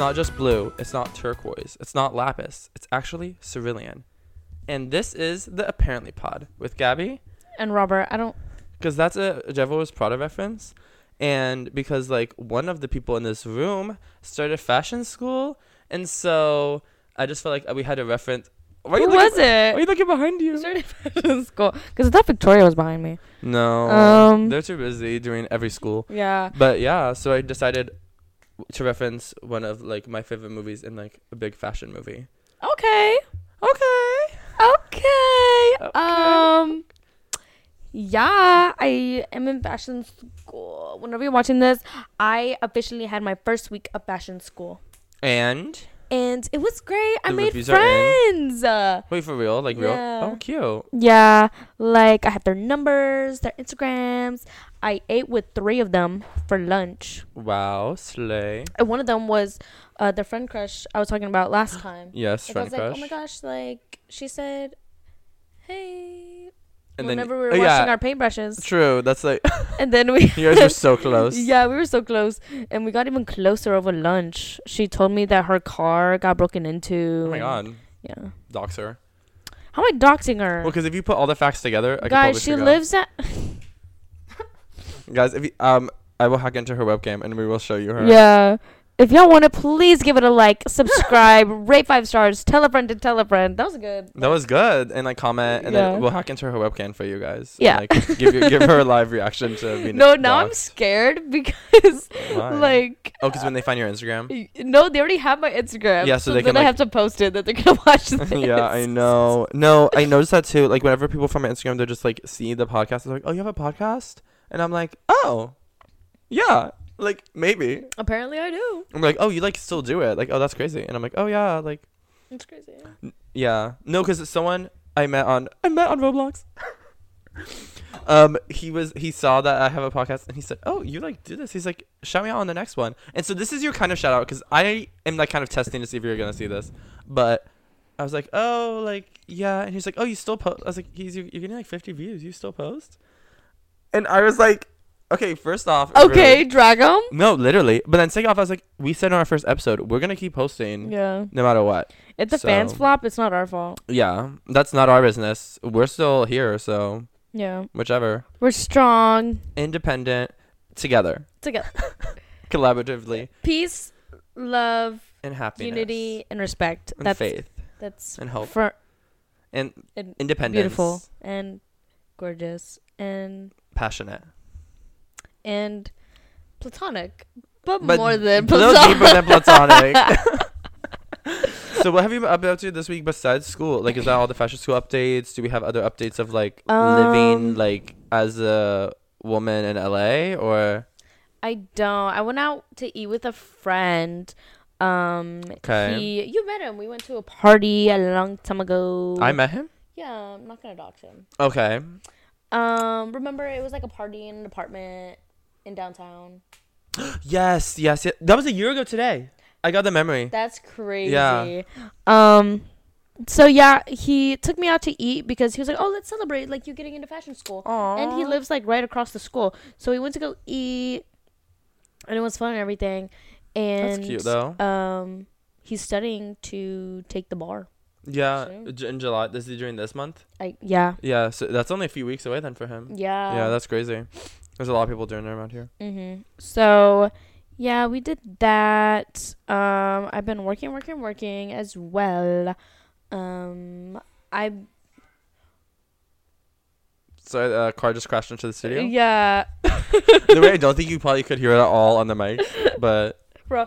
not just blue. It's not turquoise. It's not lapis. It's actually cerulean. And this is the apparently pod with Gabby, And Robert, I don't. because that's a Devil Wears Prada reference, and because like one of the people in this room started fashion school, and so I just felt like we had a reference. Why Who looking- was it? Why are you looking behind you? Started fashion school because I thought Victoria was behind me. No, Um, they're too busy doing every school. Yeah. But yeah, so I decided to reference one of like my favorite movies in like a big fashion movie. Okay. Okay. Okay. Okay. Um. Yeah, I am in fashion school. Whenever you're watching this, I officially had my first week of fashion school, And and it was great. I made reviews are in. friends. Uh, wait for real, like real. Yeah. Oh, cute. yeah, like I have their numbers, their Instagrams. I ate with three of them for lunch. Wow, slay. And one of them was uh, the friend crush I was talking about last time. Yes, Like, I friend was like, crush. oh my gosh, like she said, hey. And whenever we oh, were washing yeah, our paintbrushes, True. That's like and then we you guys were so close. yeah, we were so close, and we got even closer over lunch. She told me that her car got broken into. Oh my god. Yeah. Dox her. How am I doxing her? Well, because if you put all the facts together, I Guys, she lives at. Guys, if you, um, I will hack into her webcam and we will show you her. Yeah. If y'all want to, please give it a like, subscribe, rate five stars, tell a friend to tell a friend. That was good. That was good. And like comment, and Yeah. then we'll hack into her webcam for you guys. and, Yeah. like give you, give her a live reaction to being No, now I'm scared because, Why? like, oh, because when they find your Instagram. y- no, they already have my Instagram. Yeah, so they then can, I like- have to post it that they're gonna watch this. yeah, I know. No, I noticed that too. Like whenever people from my Instagram, they're just like see the podcast. They're like, "Oh, you have a podcast?" And I'm like, "Oh, yeah." Like maybe. Apparently, I do. I'm like, "Oh, you like still do it?" Like, "Oh, that's crazy." And I'm like, "Oh yeah." Like, It's crazy. yeah. No, because someone I met on I met on Roblox. um, he was he saw that I have a podcast and he said, "Oh, you like do this?" He's like, "Shout me out on the next one." And so this is your kind of shout out because I am like kind of testing to see if you're gonna see this, but I was like, "Oh, like yeah," and he's like, "Oh, you still post?" I was like, "He's you're, you're getting like 50 views. You still post?" And I was like, "Okay, first off, Okay, really- them. no, literally." But then second off, I was like, "We said in our first episode, we're gonna keep posting Yeah. no matter what." If the fans flop, it's not our fault. Yeah, that's not our business. We're still here, so Yeah. whichever. We're strong Independent, together, together. collaboratively, Peace, love, and happiness, unity, and respect. and that's faith, that's and hope, for and and independence, beautiful and gorgeous and passionate, and platonic, but, but more than a little platonic. deeper than platonic. so, what have you been up to this week besides school? Like, is that all the fashion school updates? Do we have other updates of like living Um, like as a woman in LA or? I don't. I went out to eat with a friend. Um, Okay. he, you met him. We went to a party a long time ago. I met him. Yeah, I'm not gonna dox him. Okay. Um, remember it was like a party in an apartment in downtown. Yes, yes, yes. That was a year ago today. I got the memory. That's crazy. Yeah. Um so yeah, he took me out to eat because he was like, "Oh, let's celebrate like you're getting into fashion school." Aww. And he lives like right across the school. So we went to go eat and it was fun and everything. And That's cute though. um he's studying to take the bar. Yeah, Soon. in July. This is during this month. I yeah. Yeah, so that's only a few weeks away then for him. Yeah. yeah, that's crazy. There's a lot of people doing it around here. Mm-hmm. So yeah, we did that. Um I've been working, working, working as well. Um I So a uh, car just crashed into the studio. Yeah. the way I don't think you probably could hear it at all on the mic, but Bro.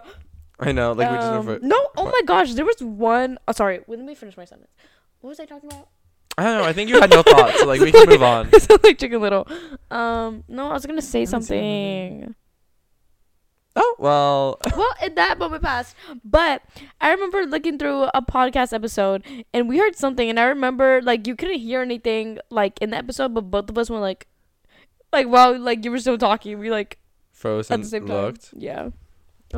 I know, like we just Um, went for. no, oh my gosh, there was one oh sorry, let me finish my sentence. What was I talking about? I don't know. I think you had no thoughts, so like we can move on. I sound like Chicken Little. Um, no, I was gonna say I haven't seen anything. something. Oh well. well, in that moment passed, but I remember looking through a podcast episode and we heard something, and I remember like you couldn't hear anything like in the episode, but both of us were like, like while like you were still talking, we like Froze at and the same time. Yeah.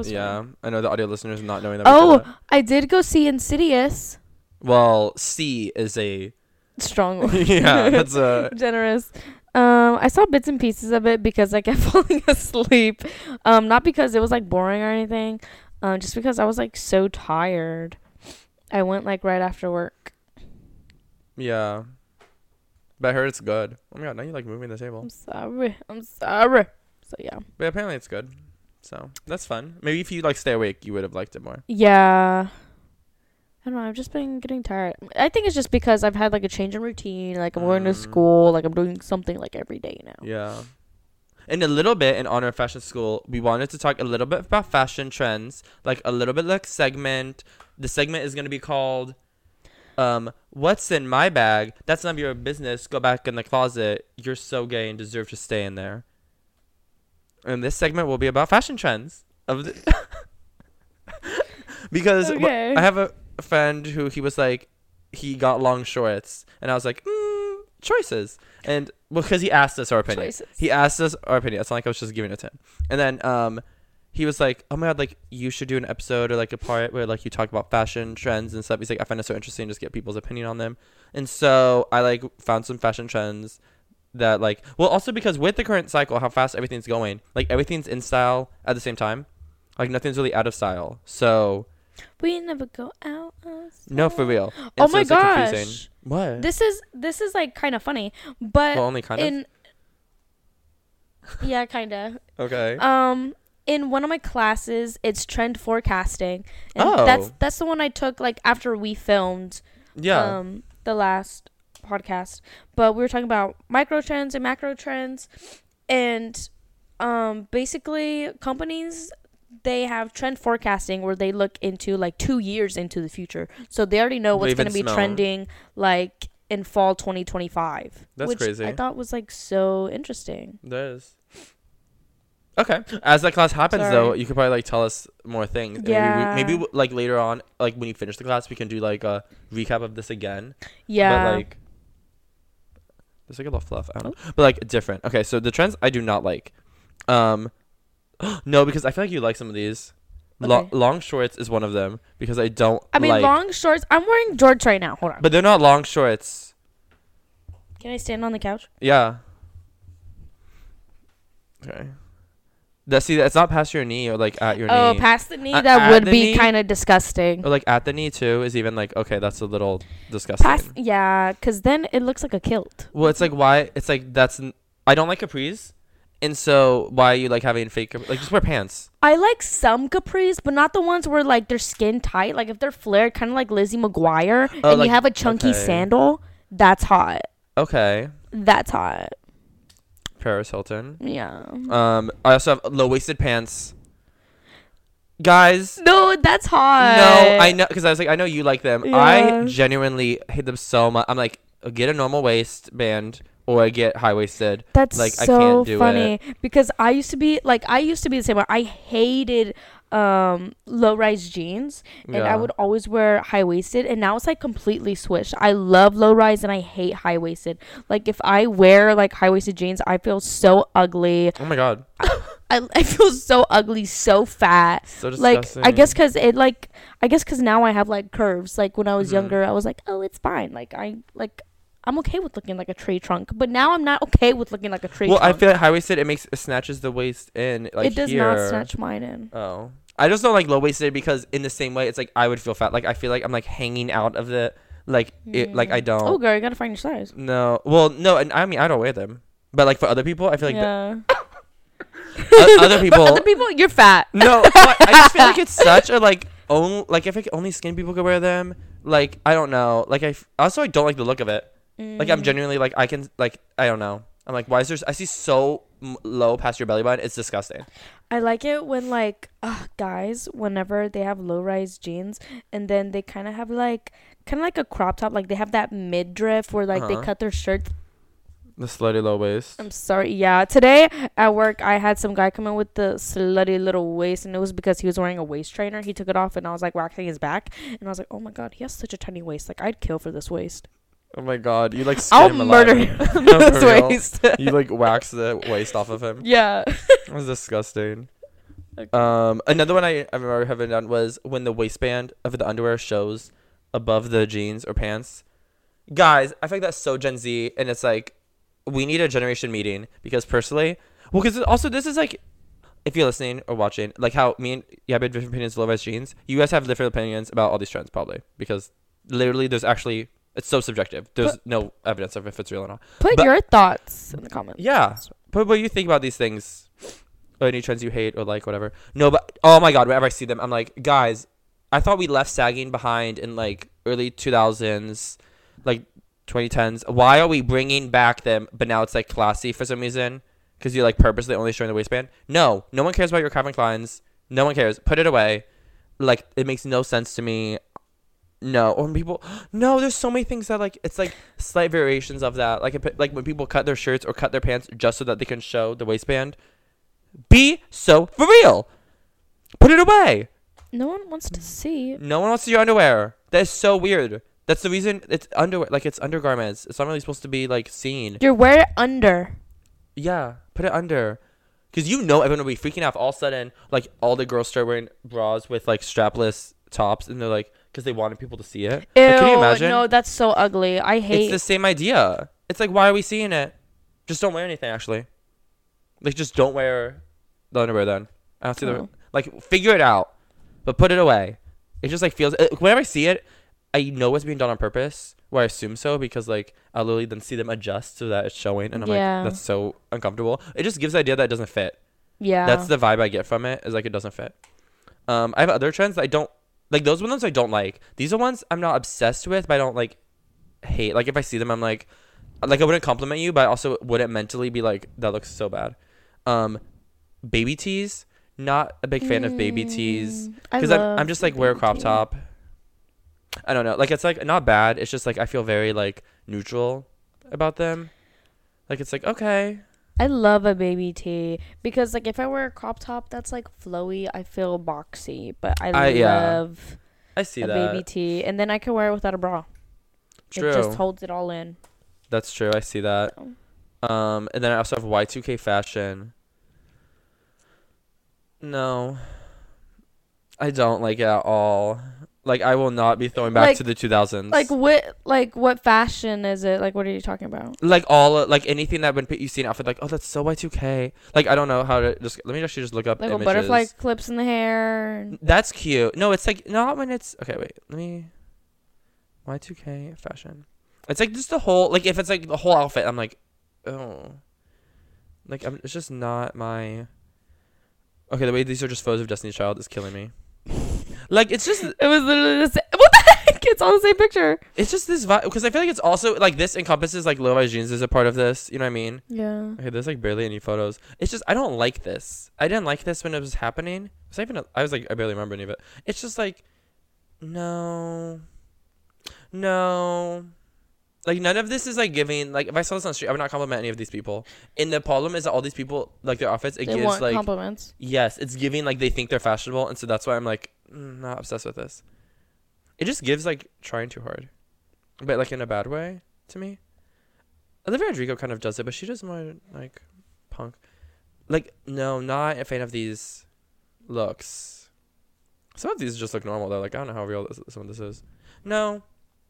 Yeah, funny. I know the audio listeners not knowing that. Oh, that. I did go see Insidious. Well, C is a. Strong word. yeah, that's a. generous. Um, I saw bits and pieces of it because I kept falling asleep. Um, not because it was like boring or anything. um, just because I was like so tired. I went like right after work. Yeah. But I heard it's good. Oh my god, now you like moving the table. I'm sorry. I'm sorry. So yeah. But apparently it's good. So that's fun. Maybe if you like stay awake, you would have liked it more. Yeah. I don't know. I've just been getting tired. I think it's just because I've had like a change in routine. Like I'm going to Mm. school. Like I'm doing something like every day now. Yeah. In a little bit, in honor of fashion school, we wanted to talk a little bit about fashion trends, like a little bit like segment. The segment is gonna be called, um, "What's in my bag?" That's none of your business. Go back in the closet. You're so gay and deserve to stay in there. And this segment will be about fashion trends of the because wh- I have a friend who he was like, he got long shorts, and I was like, mm, choices, and well because he asked us our opinion. Choices. He asked us our opinion. It's not like I was just giving it to him. And then um he was like, Oh my god, like you should do an episode or like a part where like you talk about fashion trends and stuff. He's like, I find it so interesting to just get people's opinion on them. And so I like found some fashion trends that like well also because with the current cycle, how fast everything's going, like everything's in style at the same time. Like nothing's really out of style. So We never go out. of no for real. Oh And so my gosh. confusing. What? This is this is like kind of funny, but well only kind of yeah, kind of. Okay. Um, in one of my classes, it's trend forecasting, and Oh. that's that's the one I took like after we filmed yeah. um the last podcast. But we were talking about micro trends and macro trends, and um basically companies they have trend forecasting where they look into like two years into the future, so they already know what's Leave going to be trending like in fall 2025. That's which crazy. I thought was like so interesting. There is. Okay. As that class happens, though, you could probably like tell us more things. and Yeah. Maybe, maybe like later on, like when you finish the class, we can do like a recap of this again. Yeah. But like, there's like a lot of fluff. I don't know. But like different. Okay. So the trends I do not like. Um, no, because I feel like you like some of these. Lo- long shorts is one of them because I don't. I mean, like, long shorts. I'm wearing jorts right now. Hold on. But they're not long shorts. Can I stand on the couch? Yeah. Okay. That see, that's not past your knee or like at your Oh, knee. Oh, past the knee. Uh, that would be kind of disgusting. Or like at the knee too is even like okay, that's a little disgusting. Past, yeah, because then it looks like a kilt. well, it's like why it's like that's n- I don't like capris, and so why are you like having fake capri- like just wear pants? I like some capris, but not the ones where like they're skin tight. Like if they're flared, kind of like Lizzie McGuire, Oh, and like- you have a chunky okay. sandal. That's hot. Okay, That's hot. Paris Hilton. Yeah. Um, I also have low waisted pants. Guys, No, that's hot. no, I know because I was like I know you like them. I genuinely hate them so much. I'm like get a normal waistband or I get high waisted. That's Like, I can't do funny because I used to be like I used to be the same way. I hated um low rise jeans and Yeah. I would always wear high waisted and now it's like completely switched. I love low rise and I hate high waisted. Like if I wear like high waisted jeans, I feel so ugly. Oh my god, I, I feel so ugly, so fat. so disgusting. Like. I guess cuz it like I guess cuz now I have like curves. Like when I was Mhm. younger, I was like, "Oh, it's fine." Like I like I'm okay with looking like a tree trunk, but now I'm not okay with looking like a tree trunk. Well, I feel like high waisted it makes it snatches the waist in like it does here. not snatch mine in. Oh, I just don't like low waisted because in the same way it's like I would feel fat. Like I feel like I'm like hanging out of the like it. Mm. Like I don't. Oh, girl, you gotta find your size. No. Well, no, and I mean I don't wear them. But like for other people, I feel like yeah. the, other people. other people, you're fat. no, but I just feel like it's such a like only like if like only skinny people could wear them. Like I don't know. Like I f- also I don't like the look of it. Like I'm Mm. genuinely like I can like I don't know. I'm like why is there? I see so m- low past your belly button. It's disgusting. I like it when like uh, guys, whenever they have low rise jeans, and then they kind of have like kind of like a crop top, like they have that midriff where like they Uh-huh. cut their shirt. The slutty low waist. I'm sorry, yeah. Today at work, I had some guy come in with the slutty little waist, and it was because he was wearing a waist trainer. He took it off, and I was like waxing his back, and I was like, oh my god, he has such a tiny waist. Like I'd kill for this waist. Oh my god, you like I'll murder him No, with this for real. waist. you like wax the waist off of him. yeah. It was disgusting. Okay. Um, another one I, I remember having done was when the waistband of the underwear shows above the jeans or pants. Guys, I feel like that's so Gen Z, and it's like we need a generation meeting because personally, well, because also this is like if you're listening or watching, like how me and you have different opinions of low rise jeans, you guys have different opinions about all these trends probably because literally there's actually it's so subjective. There's no evidence of if it's real or not. Put But- your thoughts in the comments. Yeah. But what you think about these things? Or any trends you hate or like, whatever. No, but oh my god, whenever I see them, I'm like, guys, I thought we left sagging behind in like early 2000s, like 2010s. Why are we bringing back them? But now it's like classy for some reason because you're like purposely only showing the waistband. No, no one cares about your Calvin Kleins. No one cares. Put it away. Like it makes no sense to me. No, or when people, no, there's so many things that like it's like slight variations of that. Like it, like when people cut their shirts or cut their pants just so that they can show the waistband. Be so for real. Put it away. No one wants to see. No one wants to see your underwear. That is so weird. That's the reason it's underwear. Like it's undergarments. It's not really supposed to be like seen. You're wear it under. Yeah, put it under. Cause you know everyone will be freaking out all of a sudden like all the girls start wearing bras with like strapless tops and they're like because they wanted people to see it. Ew, Like, can you imagine? no, that's so ugly. I hate. It's the same idea. It's like why are we seeing it? Just don't wear anything actually. Like just don't wear the underwear then. I don't see the Oh. like figure it out, but put it away. It just like feels uh, whenever I see it, I know it's being done on purpose. Or I assume so because like I'll literally then see them adjust so that it's showing, and I'm Yeah. like that's so uncomfortable. It just gives the idea that it doesn't fit. yeah. That's the vibe I get from it. Is like it doesn't fit. Um, I have other trends that I don't like. Those ones I don't like. These are ones I'm not obsessed with, but I don't like hate. Like if I see them, I'm like, like I wouldn't compliment you, but I also wouldn't mentally be like that looks so bad. Um, baby tees. Not a big fan of baby tees Mm, because I'm I'm just like wear a crop top. I don't know. Like it's like not bad. It's just like I feel very like neutral about them. Like it's like okay, I love a baby tee because like if I wear a crop top that's like flowy, I feel boxy. But I, I- yeah. love I see a that. baby tee, and then I can wear it without a bra. True. It just holds it all in. That's true. I see that. Um, and then I also have Y2K fashion. No, I don't like it at all. Like I will not be throwing back Like- to the 2000s. Like what? Like what fashion is it? Like what are you talking about? like all like anything that when you see an outfit like oh that's so Y2K. Like I don't know how to just let me actually just look up Like images. a butterfly clips in the hair. and- That's cute. No, it's like not when it's okay. Wait, let me. Y2K fashion. It's like just the whole like if it's like the whole outfit. I'm like, oh, like I'm. It's just not my. Okay, the way these are just photos of Destiny's Child is killing me. Like it's just It was literally the same. What the heck? It's all the same picture. it's just this vibe because I feel like it's also like this encompasses like low rise jeans is a part of this. You know what I mean? Yeah. Okay, there's like barely any photos. It's just I don't like this. I didn't like this when it was happening. Was I even? I was like I barely remember any of it. It's just like, no, no, like none of this is like giving. Like if I saw this on the street, I would not compliment any of these people. And the problem is that all these people like their outfits. It They gives want like compliments. yes, it's giving like they think they're fashionable, and so that's why I'm like mm, not obsessed with this. It just gives like trying too hard, but like in a bad way to me. Olivia Rodrigo kind of does it, but she does more like punk. Like no, not a fan of these looks. Some of these just look normal though. Like I don't know how real this, some of this is. No,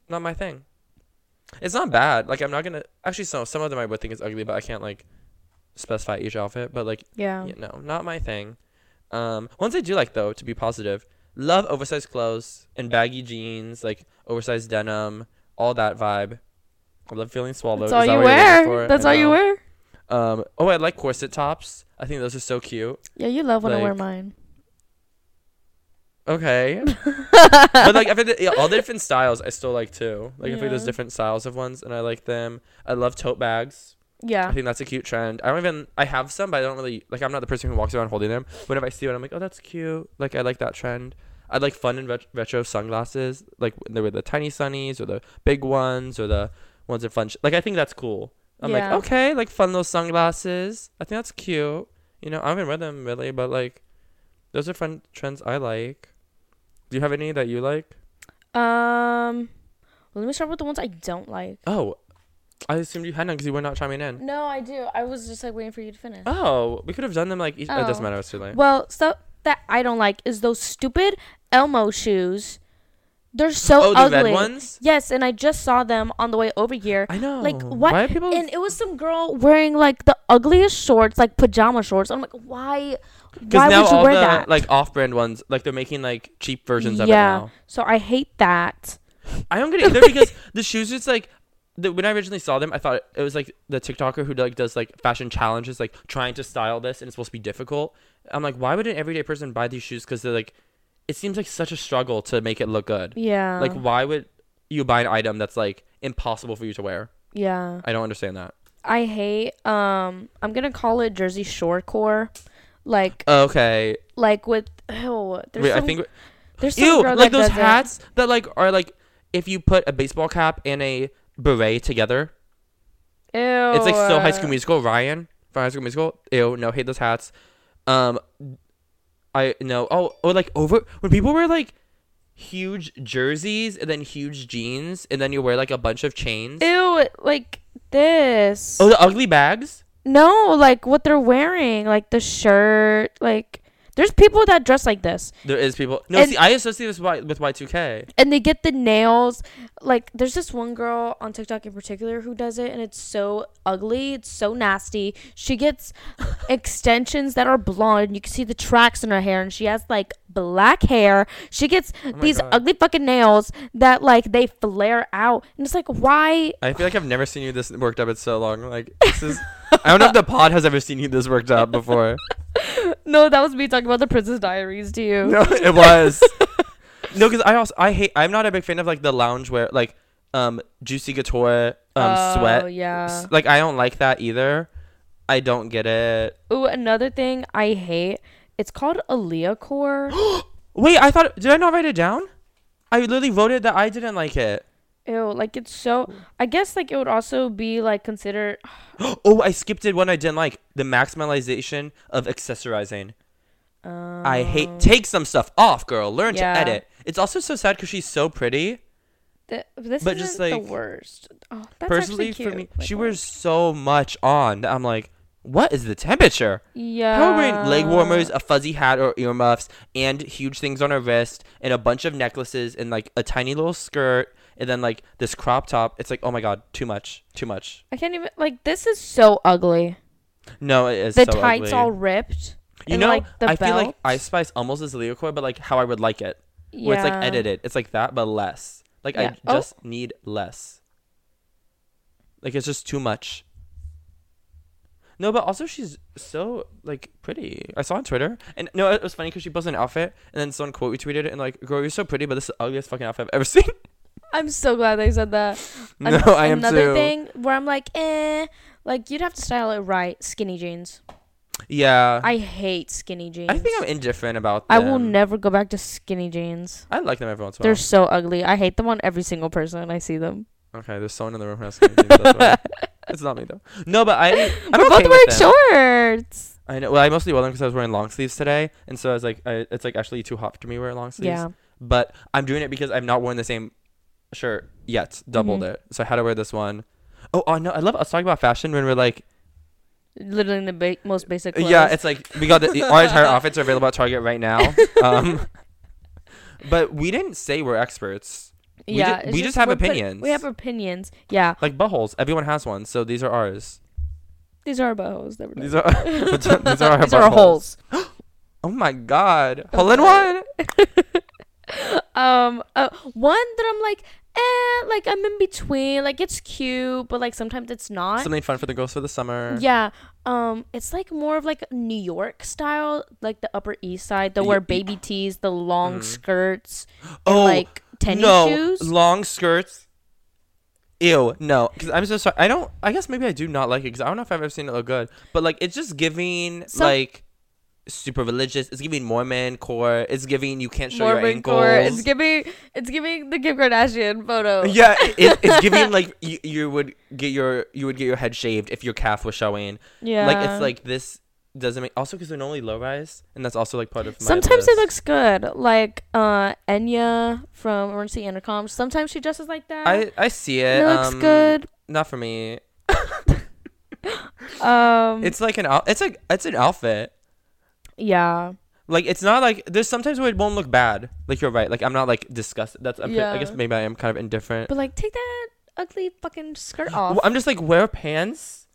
not my thing. It's not bad. Like I'm not gonna actually. Some some of them I would think is ugly, but I can't like specify each outfit. But like Yeah. yeah, no, not my thing. Um, ones I do like though, to be positive, love oversized clothes and baggy jeans, like oversized denim, all that vibe. I love feeling swallowed. That's all that you what you're looking wear. That's all you wear. Um, oh, I like corset tops. I think those are so cute. Yeah, you love when I wear mine. Okay, but like I that, yeah, all the different styles I still like too. Like I like there's different styles of ones, and I like them. I love tote bags. Yeah. I Yeah. think that's a cute trend. I don't even I have some, but I don't really like. I'm not the person who walks around holding them. Whenever I see one, I'm like, oh, that's cute. Like I like that trend. I like fun and ret- retro sunglasses, like they were the tiny sunnies or the big ones or the ones that fun. Sh- like I think that's cool. I'm Yeah. like, okay, like fun little sunglasses. I think that's cute. You know, I haven't read them really, but like, those are fun trends I like. Do you have any that you like? Um, well, let me start with the ones I don't like. Oh, I assumed you had none because you were not chiming in. No, I do. I was just like waiting for you to finish. Oh, we could have done them like. Each- It doesn't Oh. matter. It's too late. Well, stuff that I don't like is those stupid Elmo shoes. They're so oh, the ugly. red ones. Yes, and I just saw them on the way over here. I know. Like, what- Why are people? And it was some girl wearing like the ugliest shorts, like pajama shorts. I'm like, why? Because Why now would you all wear the that? like off-brand ones, like they're making like cheap versions of Yeah. it now. So I hate that. I don't get it either because the shoes just like the, when I originally saw them, I thought it was like the TikToker who like does like fashion challenges, like trying to style this, and it's supposed to be difficult. I'm like, why would an everyday person buy these shoes? Because they're like, it seems like such a struggle to make it look good. Yeah. Like, why would you buy an item that's like impossible for you to wear? yeah. I don't understand that. I hate um I'm gonna call it Jersey Shore core. Like Okay, like with oh there's wait, I think there's some ew, like those does it. hats that like are like if you put a baseball cap and a beret together, Ew. It's like so High School Musical. Ryan from High School Musical. Ew, no, hate those hats. Um, I no. Oh, or like over when people wear like huge jerseys and then huge jeans and then you wear like a bunch of chains. Ew, like this. Oh, the ugly bags. No, like what they're wearing, like the shirt, like there's people that dress like this There is people. No, And- see, I associate this with with Y two K. and they get the nails like there's this one girl on TikTok in particular who does it and it's so ugly, it's so nasty. She gets extensions that are blonde, And you can see the tracks in her hair and she has like black hair. She gets Oh these God. ugly fucking nails that like they flare out. And it's like why I feel like I've never seen you this worked up in so long. Like this is. I don't know if the pod has ever seen you this worked up before. No, that was me talking about the Princess Diaries to you. No, it was. No, because I also I hate. I'm not a big fan of like the loungewear, like um juicy couture, um Oh, sweat. yeah. Like I don't like that either. I don't get it. Ooh, another thing I hate. It's called Aaliyah core. Wait, I thought did I not write it down? I literally voted that I didn't like it. Ew, like it's so. I guess like it would also be like considered. oh, I skipped it one I didn't like. The maximalization of accessorizing. I hate. Take some stuff off, girl. Learn Um, Yeah. to edit. It's also so sad because she's so pretty. Th- this But just, the like, worst. Oh, that's Personally, for me, Like, she wears so much on that I'm like, what is the temperature? Yeah. How are wearing leg warmers, a fuzzy hat or earmuffs, and huge things on her wrist, and a bunch of necklaces, and like a tiny little skirt, and then like this crop top. It's like, oh my god, too much, too much. I can't even like. This is so ugly. No, it is The so tights ugly. all ripped. You and, know, like, the I feel like belt. Ice Spice almost is Leocore, but like how I would like it, Yeah. where it's like edited. It's like that, but less. Like Yeah. I Oh. just need less. Like it's just too much. No, but also she's so like pretty. I saw on Twitter, and no, it was funny because she posted an outfit, and then someone quote retweeted it, and like, "Girl, you're so pretty, but this is the ugliest fucking outfit I've ever seen." I'm so glad they said that. no, An- I am Another too. thing where I'm like, eh, like you'd have to style it right. Skinny jeans. Yeah, I, hate skinny jeans. I think I'm indifferent about. I will never go back to skinny jeans. I like them every once in a They're so ugly. I hate them on every single person I see them. Okay, there's someone in the room who has skinny jeans. That's why. It's not me though. No, but I. I'm We're okay both wearing them. shorts. I know. Well, I mostly wore them because I was wearing long sleeves today, and so I was like, I, it's like actually too hot for me to wear long sleeves. Yeah. But I'm doing it because I've not worn the same shirt yet. Doubled Mhm. it, so I had to wear this one. Oh, oh no! I love us talking about fashion when we're like, Literally in the ba- most basic clothes. yeah, it's like we got the, our entire outfits are available at Target right now. Um, but we didn't say we're experts. we yeah. it's we just have we're put- opinions. we have opinions. Yeah. Like buttholes, everyone has one, so these are ours. These are our bows. That we're These are these are our These are our holes. Oh my god, hole in one. Um, uh, one that I'm like, eh, like I'm in between. Like it's cute, but like sometimes it's not. Something fun for the girls for the summer. Yeah. Um, it's like more of like New York style, like the Upper East Side. They wear baby tees, the long Mhm. skirts, Oh, like tennis no, shoes. long skirts. Ew, no. Because I'm so sorry. I don't. I guess maybe I do not like it because I don't know if I've ever seen it look good. But like, it's just giving Some- like super religious. It's giving Mormon core. It's giving you can't show your Mormon ankles. core. It's giving it's giving the Kim Kardashian photo. yeah, it, it's giving like you, you would get your you would get your head shaved if your calf was showing. Yeah. Like it's like this doesn't make also because they're normally low rise and that's also like part of my Sometimes it looks good, like uh Enya from Emergency Intercom. Sometimes she dresses like that. I I see it. it looks um, good. Not for me. Um, It's like an. It's like it's an outfit. Yeah, Like it's not like there's sometimes where it won't look bad. Like you're right. Like I'm not like disgusted. That's I'm, I guess maybe I am kind of indifferent. but like take that ugly fucking skirt off. Well, I'm just like wear pants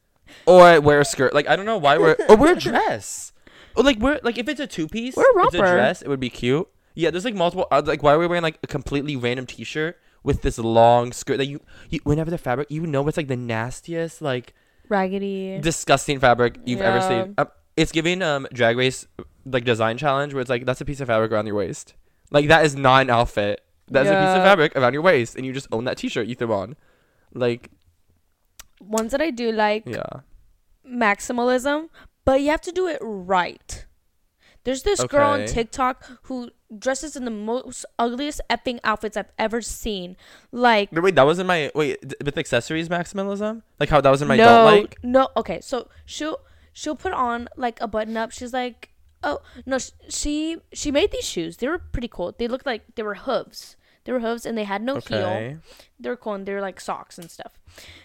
or wear a skirt. Like I don't know why wear or wear a dress. Oh, like we're like if it's a two piece, Wear a a dress, it would be cute. Yeah, there's like multiple. Uh, like why are we wearing like a completely random T-shirt with this long skirt that you, you whenever the fabric, you know it's like the nastiest, like Raggedy. disgusting fabric you've ever seen. Um, it's giving um drag race like design challenge where it's like that's a piece of fabric around your waist. Like that is not an outfit. That's a piece of fabric around your waist, and you just own that T-shirt you throw on. Like Ones that I do like yeah, maximalism, but you have to do it right. There's this girl on TikTok who dresses in the most ugliest effing outfits I've ever seen. Like wait, that wasn't my wait with accessories maximalism. Like how that was in my no, don't like. no. Okay, so she'll she'll put on like a button up. She's like, oh no, she she made these shoes. They were pretty cool. They looked like they were hooves. They were hooves and they had no heel. They were cool and they were like socks and stuff.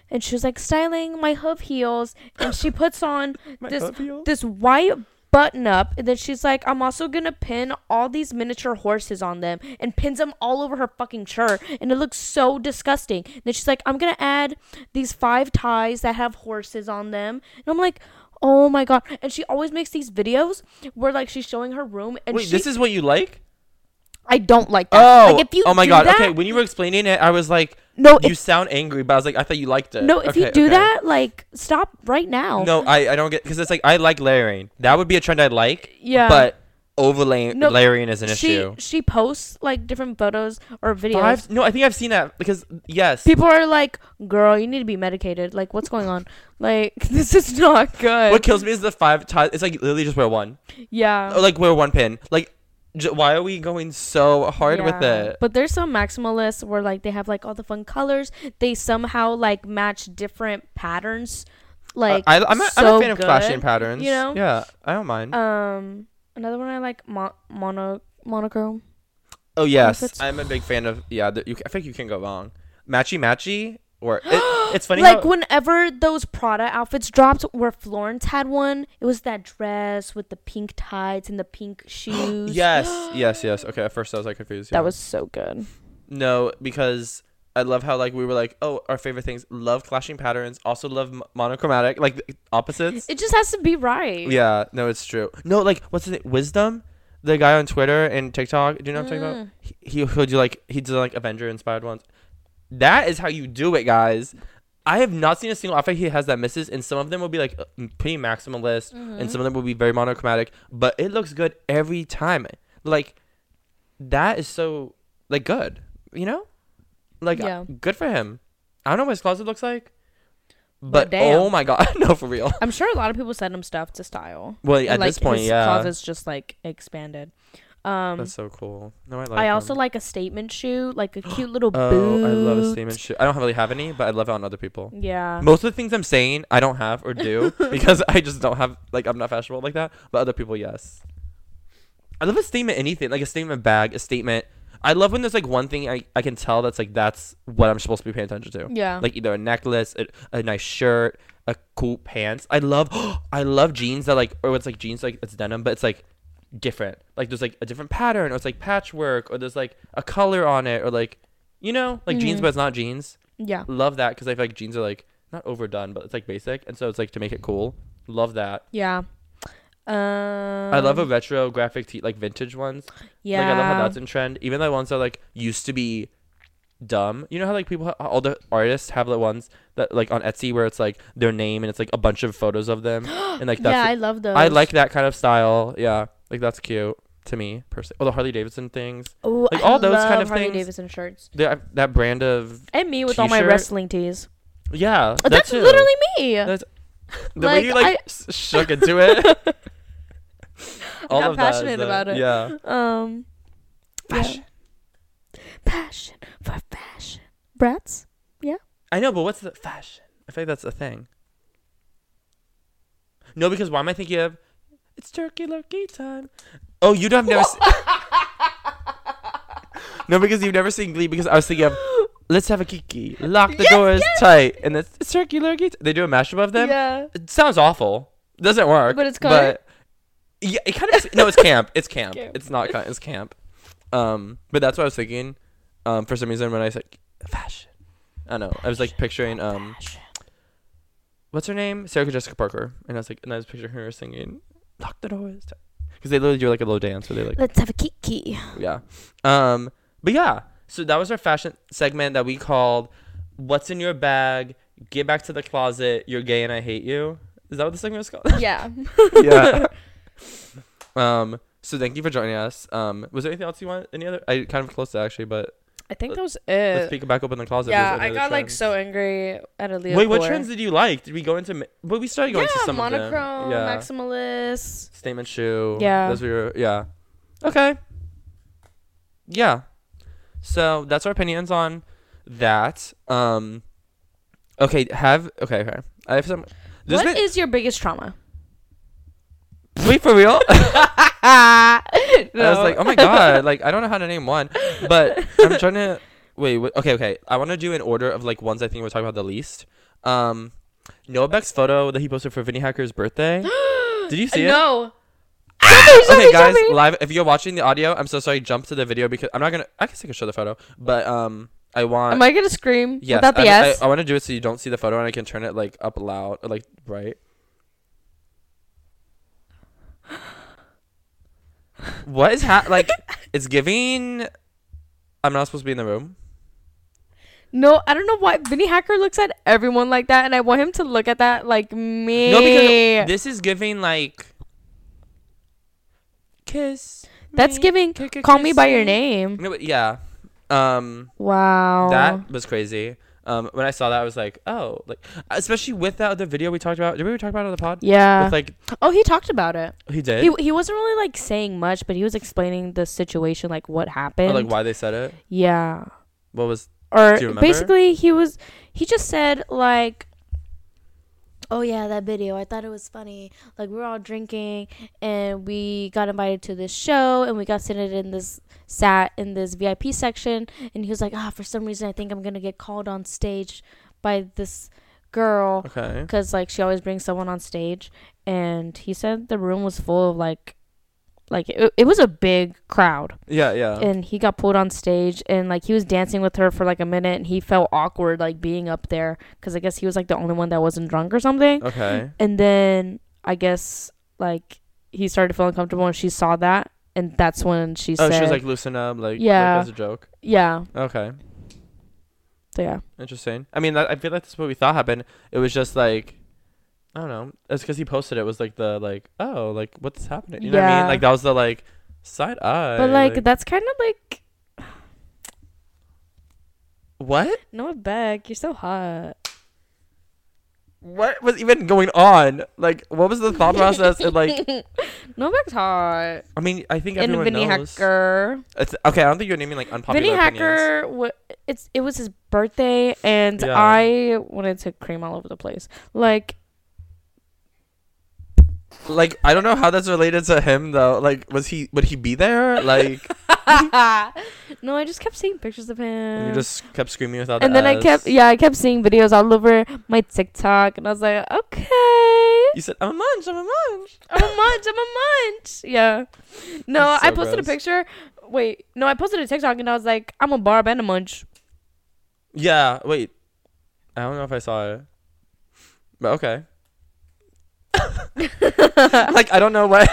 And she was like styling my hoof heels, and she puts on this this white button up and then she's like i'm also gonna pin all these miniature horses on them and pins them all over her fucking shirt and it looks so disgusting and then she's like i'm gonna add these five ties that have horses on them and i'm like oh my god and she always makes these videos where like she's showing her room and Wait, she, this is what you like? i don't like that Oh, like if you oh my god. that, Okay, when you were explaining it, I was like, no you if, sound angry, but I was like, I thought you liked it. no if you do okay. that like stop right now No, I, I don't get because it's like I like layering. That would be a trend I'd like. yeah But overlaying No, layering is an she issue. she posts like different photos or videos Five? No, I think I've seen that because yes. people are like, "Girl, you need to be medicated. Like, what's going on? Like, this is not good." what kills me is the five ties. It's like literally just wear one. yeah. Or like wear one pin. Like, j- why are we going so hard with it? But there's some maximalists where like they have like all the fun colors. They somehow like match different patterns. Like I, I'm, a, I'm so a fan of clashing patterns. you know? Yeah, I don't mind. Um, another one I like mo- mono monochrome. oh yes. I'm a big fan of. Yeah, the, you, I think you can go wrong. Matchy matchy or it, it's funny. like how, whenever those Prada outfits dropped, where Florence had one, it was that dress with the pink tights and the pink shoes. Yes, yes, yes. Okay, at first I was like confused. yeah. That was so good. no because I love how like we were like, oh, our favorite things. Love clashing patterns. Also love monochromatic, like opposites. It just has to be right. yeah, no, it's true. No, like what's his name? Wisdom, the guy on Twitter and TikTok. Do you know what I'm talking about? Mm. He he he'll do like he did like Avenger inspired ones. That is how you do it, guys. I have not seen a single outfit he has that misses, and some of them will be like uh, pretty maximalist, Mm-hmm. and some of them will be very monochromatic, but it looks good every time. Like that is so like good, you know? Like Yeah. good for him. I don't know what his closet looks like, But but, oh my god, no for real. I'm sure a lot of people send him stuff to style. Well, And, at like, this point, his yeah, closet's just like expanded. Um, that's so cool. No, I like. I also like a statement shoe, like a cute little Oh, boot. I love a statement shoe. I don't really have any, but I love it on other people. Yeah. Most of the things I'm saying, I don't have or do because I just don't have like I'm not fashionable like that. But other people, yes. I love a statement anything like a statement bag, a statement. I love when there's like one thing I, I can tell that's like that's what I'm supposed to be paying attention to. Yeah. Like either a necklace, a, a nice shirt, a cool pants. I love I love jeans that like or it's like jeans like it's denim, but it's like different. Like there's like a different pattern or it's like patchwork or there's like a color on it or like you know like jeans Mhm. but it's not jeans yeah. love that because I feel like jeans are like not overdone, but it's like basic, and so it's like to make it cool. Love that. Yeah. Um, I love a retro graphic tee, like vintage ones. Yeah. Like I love how that's in trend. Even the ones that like used to be dumb. You know how like people, ha- all the artists have the ones that like on Etsy where it's like their name and it's like a bunch of photos of them, and like that's yeah, I love those. I like that kind of style. Yeah, like that's cute to me personally. Oh, the Harley Davidson things. Ooh, like, I all those kind love of Harley things. Davidson shirts. That that brand of And me with all my wrestling tees. yeah. that That's too. literally me. That's- The way you like I- shook into it. All got of passionate the- about it. Yeah. Um, yeah. Passion for fashion. Brats. Yeah. I know, but what's the fashion? I feel like that's a thing. No, because why am I thinking of it's turkey lurkey time? Oh, you don't have never. se- no, because you've never seen Glee. Because I was thinking of let's have a kiki, lock the Yes, doors yes. tight, and it's, it's turkey lurkey. T- they do a mashup of them. Yeah. It sounds awful. Doesn't work. But it's kinda- But yeah, it kind of. no, it's camp. It's camp. Camp. It's not. Kind. It's camp. Um, but that's what I was thinking. Um, for some reason when I said fashion, I don't know. I was like picturing um, Fashion. what's her name? Sarah Jessica Parker, and I was like, and I was picturing her singing lock the doors. Because they literally do like a little dance where they like Let's have a kiki. yeah. Um, but yeah, so that was our fashion segment that we called "What's in Your Bag." Get back to the closet. You're gay and I hate you. Is that what the segment was called? Yeah. yeah. Um. So thank you for joining us. Um. Was there anything else you want? Any other? I kind of close to actually, but I think that was it. let's it. peek back open the closet. Yeah, I got like so angry at Aaliyah. Wait, what trends did you like? Did we go into? ma- But we started going yeah, to some of them. monochrome, Yeah. maximalist. Statement shoe. Yeah. Those were yeah. Okay. Yeah. So that's our opinions on that. Um. Okay. Have okay. Okay. I have some. There's What been, is your biggest trauma? Wait for real. I was like, oh my god, like I don't know how to name one, but I'm trying to wait. wait okay, okay. I want to do an order of like ones I think we're talking about the least. Um, Noah Beck's photo that he posted for Vinny Hacker's birthday. Did you see it? no. okay, guys, live. If you're watching the audio, I'm so sorry. Jump to the video because I'm not gonna. I guess I can show the photo, but um, I want. Am I gonna scream yes, without the? I, want to do it so you don't see the photo and I can turn it like up loud, or, like bright. What is ha- like? It's giving. I'm not supposed to be in the room. no, I don't know why Vinny Hacker looks at everyone like that, and I want him to look at that like me. No, because this is giving like. Kiss. That's me, giving. Call me by your name. No, but yeah. Um. Wow. That was crazy. Um, when I saw that, I was like, oh, like, especially with that other video we talked about. Did we talk about it on the pod? yeah. With like, oh, he talked about it. he did. He he wasn't really like saying much, but he was explaining the situation, like what or happened. like why they said it. Yeah. What was? Or Do you remember? basically, he was he just said like. Oh yeah, that video. I thought it was funny. Like we were all drinking and we got invited to this show and we got seated in this sat in this VIP section and he was like, "Ah, for some reason I think I'm going to get called on stage by this girl Okay. because like she always brings someone on stage and he said the room was full of like like it, it was a big crowd Yeah, yeah. and he got pulled on stage and like he was dancing with her for like a minute and he felt awkward like being up there because i guess he was like the only one that wasn't drunk or something okay. and then i guess like he started feeling comfortable and she saw that and that's when she Oh, said she was like loosen up, like Yeah. like, as a joke. yeah Okay, so yeah interesting. I mean, that, I feel like that's what we thought happened. It was just like, I don't know. It's because he posted it. Was like the like, oh, like what's happening? You know what I Yeah. mean? Like that was the like side eye. but like, that's kind of like what? Noah Beck, you're so hot. What was even going on? Like, what was the thought process? And like, Beck's hot. I mean, I think And everyone Vinny knows. Hacker. It's okay. I don't think you're naming like unpopular Vinny opinions. Hacker, wa it's it was his birthday, and Yeah. I wanted to cream all over the place. Like, Like, I don't know how that's related to him though. Like, was he would he be there? Like, no, I just kept seeing pictures of him. you just kept screaming without. and the then I S. kept, yeah, I kept seeing videos all over my TikTok, and I was like, okay, You said I'm a munch. I'm a munch. I'm a munch, I'm a munch. Yeah. No, That's I so posted a picture. Wait, no, I posted a TikTok, and I was like, I'm a barb and a munch. Yeah. Wait. I don't know if I saw it. But okay. like I don't know what.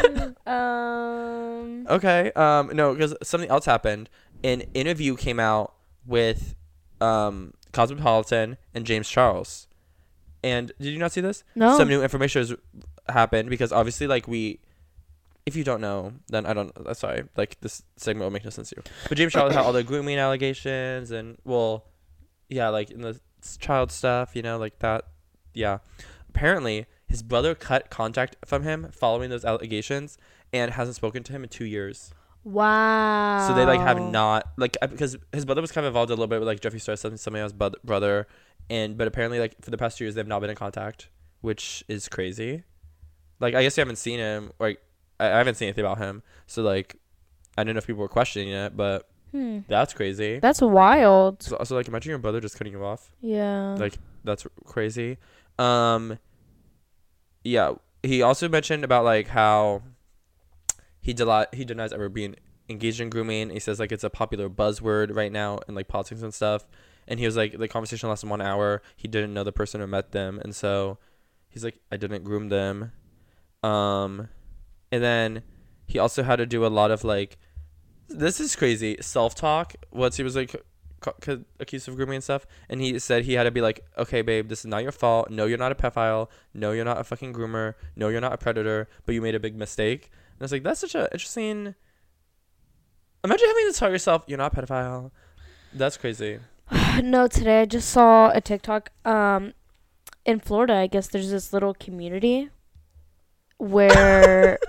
Um. okay. Um. No, because something else happened. An interview came out with, um, Cosmopolitan and James Charles. And did you not see this? No. some new information has happened because obviously like we if you don't know then i don't uh, sorry like this segment will make no sense to you but james charles had all the grooming allegations and well yeah like in the child stuff you know like that yeah apparently his brother cut contact from him following those allegations and hasn't spoken to him in two years Wow. so they like have not like because his brother was kind of involved a little bit with like Jeffree Star something somebody else's bro- brother, and but apparently like for the past two years they've not been in contact, which is crazy. Like I guess you haven't seen him, or like, I, I haven't seen anything about him, so like I don't know if people were questioning it, but Hmm. that's crazy. That's wild. So, so like imagine your brother just cutting you off. Yeah. Like that's crazy. Um yeah, he also mentioned about like how he deli- he denies ever being engaged in grooming. He says like it's a popular buzzword right now in like politics and stuff. And he was like the conversation lasted one hour. He didn't know the person or met them, and so he's like I didn't groom them. Um and then he also had to do a lot of like, this is crazy self talk. Once he was like accused of grooming and stuff, and he said he had to be like, okay, babe, this is not your fault. No, you're not a pedophile. No, you're not a fucking groomer. No, you're not a predator. But you made a big mistake. And I was like, that's such an interesting. Imagine having to tell yourself you're not a pedophile. That's crazy. no, today I just saw a TikTok. Um, in Florida, I guess there's this little community where.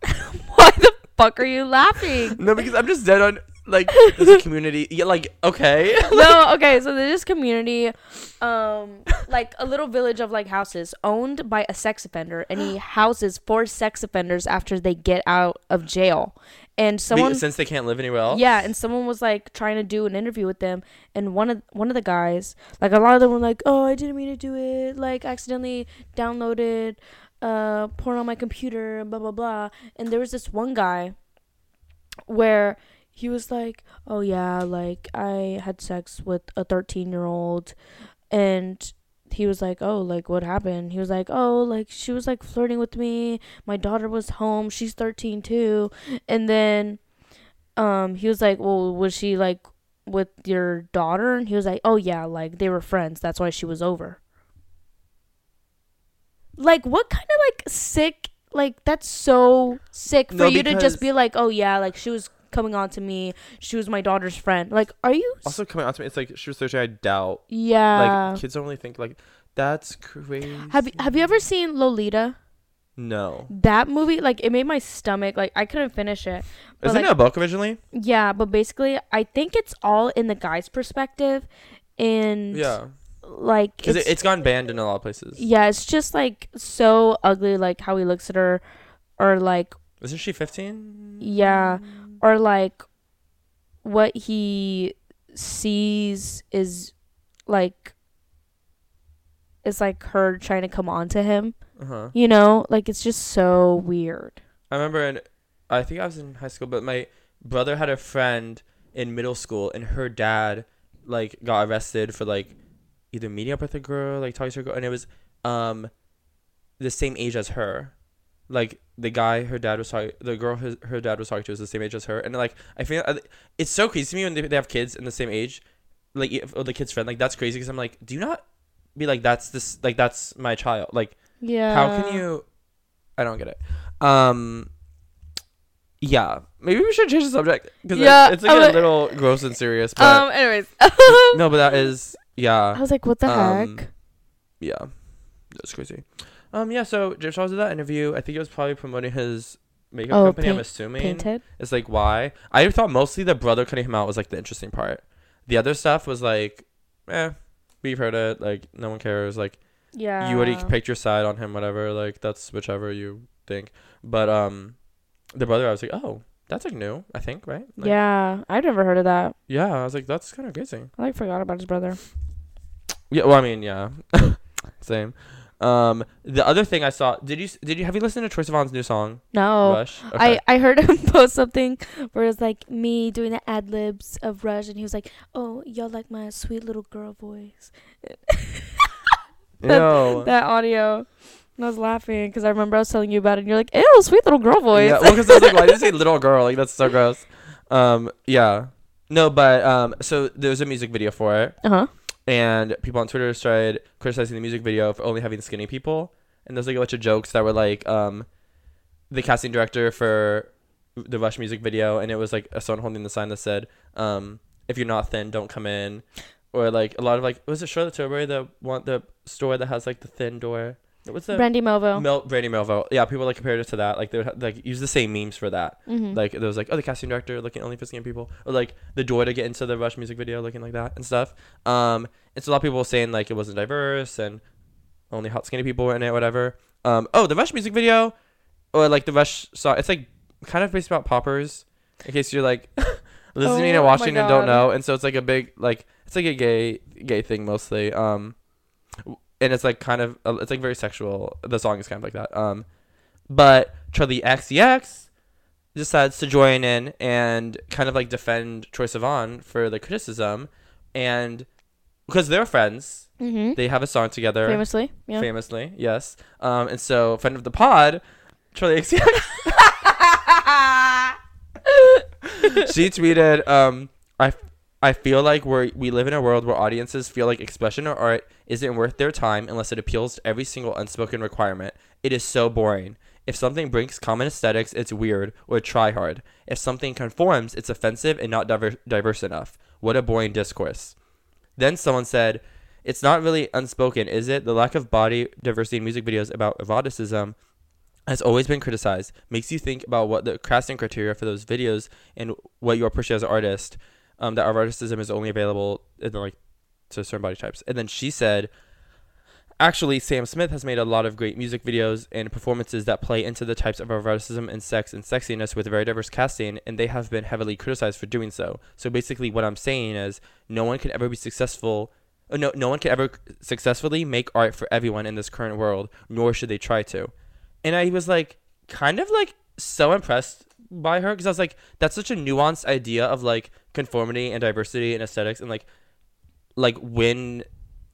Why the fuck are you laughing? No, because I'm just dead on like there's a community. Yeah, like okay. no, okay, so there's this community, um, like a little village of like houses owned by a sex offender, and he houses four sex offenders after they get out of jail. And someone, since they can't live anywhere else. yeah, and someone was like trying to do an interview with them, and one of one of the guys, like a lot of them were like, "Oh, I didn't mean to do it. Like, accidentally downloaded uh porn on my computer, blah blah blah." And there was this one guy where he was like, "Oh yeah, like I had sex with a 13-year-old." And he was like, "Oh, like what happened?" He was like, "Oh, like she was like flirting with me. My daughter was home. She's 13 too." And then um he was like, "Well, was she like with your daughter?" And he was like, "Oh yeah, like they were friends. That's why she was over." Like what kind of like sick like that's so sick for No, you to just be like, "Oh yeah, like she was coming on to me. She was my daughter's friend." Like, are you Also coming on to me, it's like she was searching. I doubt. Yeah. Like kids don't really think like that's crazy. have you have you ever seen Lolita? No. That movie like it made my stomach like I couldn't finish it. But, Isn't like, it a book originally? Yeah, but basically I think it's all in the guy's perspective and Yeah. like Because it's, it, it's gone banned in a lot of places. yeah, it's just like so ugly like how he looks at her or like Isn't she 15? Yeah. Or like what he sees is like is like her trying to come on to him. Uh huh. You know? Like it's just so weird. I remember, in, I think I was in high school, but my brother had a friend in middle school, and her dad like got arrested for like either meeting up with a girl, like talking to a girl, and it was um the same age as her. Like the guy her dad was talking, the girl her, her dad was talking to was the same age as her, and like I feel it's so crazy to me when they, they have kids in the same age, like if, the kid's friend, like that's crazy because I'm like, do you not be like that's this like that's my child, like Yeah. how can you i don't get it um yeah maybe we should change the subject because Yeah, it's, it's like a little gross and serious but Um anyways. no but that is yeah. I was like, what the um, heck? yeah that's crazy um yeah so james charles did that interview i think it was probably promoting his makeup Oh, company i'm assuming Painted? it's like why i thought mostly the brother cutting him out was like the interesting part the other stuff was like eh we've heard it like no one cares like Yeah. you already picked your side on him, whatever. Like that's whichever you think. But um, the brother, I was like, oh, that's like new. I think right. Like, yeah. I've never heard of that. Yeah, I was like, that's kind of crazy. I like forgot about his brother. Yeah. Well, I mean, yeah. Same. Um, the other thing I saw. Did you did you have you listened to Troye Sivan's new song No. Rush? Okay. I, I heard him post something where it's like me doing the ad libs of Rush, and he was like, "Oh, y'all like my sweet little girl voice." Yo. That audio, and I was laughing because I remember I was telling you about it, and you're like, "Ew, sweet little girl voice." Yeah, well, because I was like, why did you say little girl? Like that's so gross. Um, yeah. No, but um, so there's a music video for it. uh huh. And people on Twitter started criticizing the music video for only having skinny people. And there's like a bunch of jokes that were like um, the casting director for the Rush music video, and it was like a someone holding the sign that said, um, "If you're not thin, don't come in," or like a lot of like was it Charlotte Tilbury the one the store that has like the thin door? What's the Brandy Melville. Mel- Brandy Melville? Yeah, people like compared it to that. Like they would ha- like use the same memes for that. mm-hmm. Like there was like, oh, the casting director looking only for skinny people, or like the door to get into the Rush music video looking like that and stuff. Um, and so a lot of people were saying like it wasn't diverse and only hot skinny people were in it, whatever. Um, oh, the Rush music video, or like the Rush song, it's like kind of based about poppers. In case you're like listening Oh and watching and don't know, and so it's like a big like it's like a gay gay thing mostly. Um, and it's like kind of uh, it's like very sexual. The song is kind of like that. Um, but Charli XCX decides to join in and kind of like defend Troye Sivan for the criticism, and because they're friends, mm-hmm. they have a song together. Famously, yeah. Famously, yes. Um, and so friend of the pod, Charli XCX. she tweeted, um, I, I feel like we we live in a world where audiences feel like expression or art isn't worth their time unless it appeals to every single unspoken requirement. It is so boring. If something breaks common aesthetics, it's weird or try hard. If something conforms, it's offensive and not diver- diverse enough. What a boring discourse. Then someone said, It's not really unspoken, is it? The lack of body diversity in music videos about eroticism has always been criticized. Makes you think about what the casting criteria for those videos and what you appreciate as an artist. Um, that eroticism is only available in like to certain body types. And then she said, Actually, Sam Smith has made a lot of great music videos and performances that play into the types of eroticism and sex and sexiness with very diverse casting, and they have been heavily criticized for doing so. So basically, what I'm saying is, no one can ever be successful. uh, No, no one can ever successfully make art for everyone in this current world, nor should they try to. And I was like, kind of like so impressed by her because I was like, that's such a nuanced idea of like conformity and diversity and aesthetics and like, like when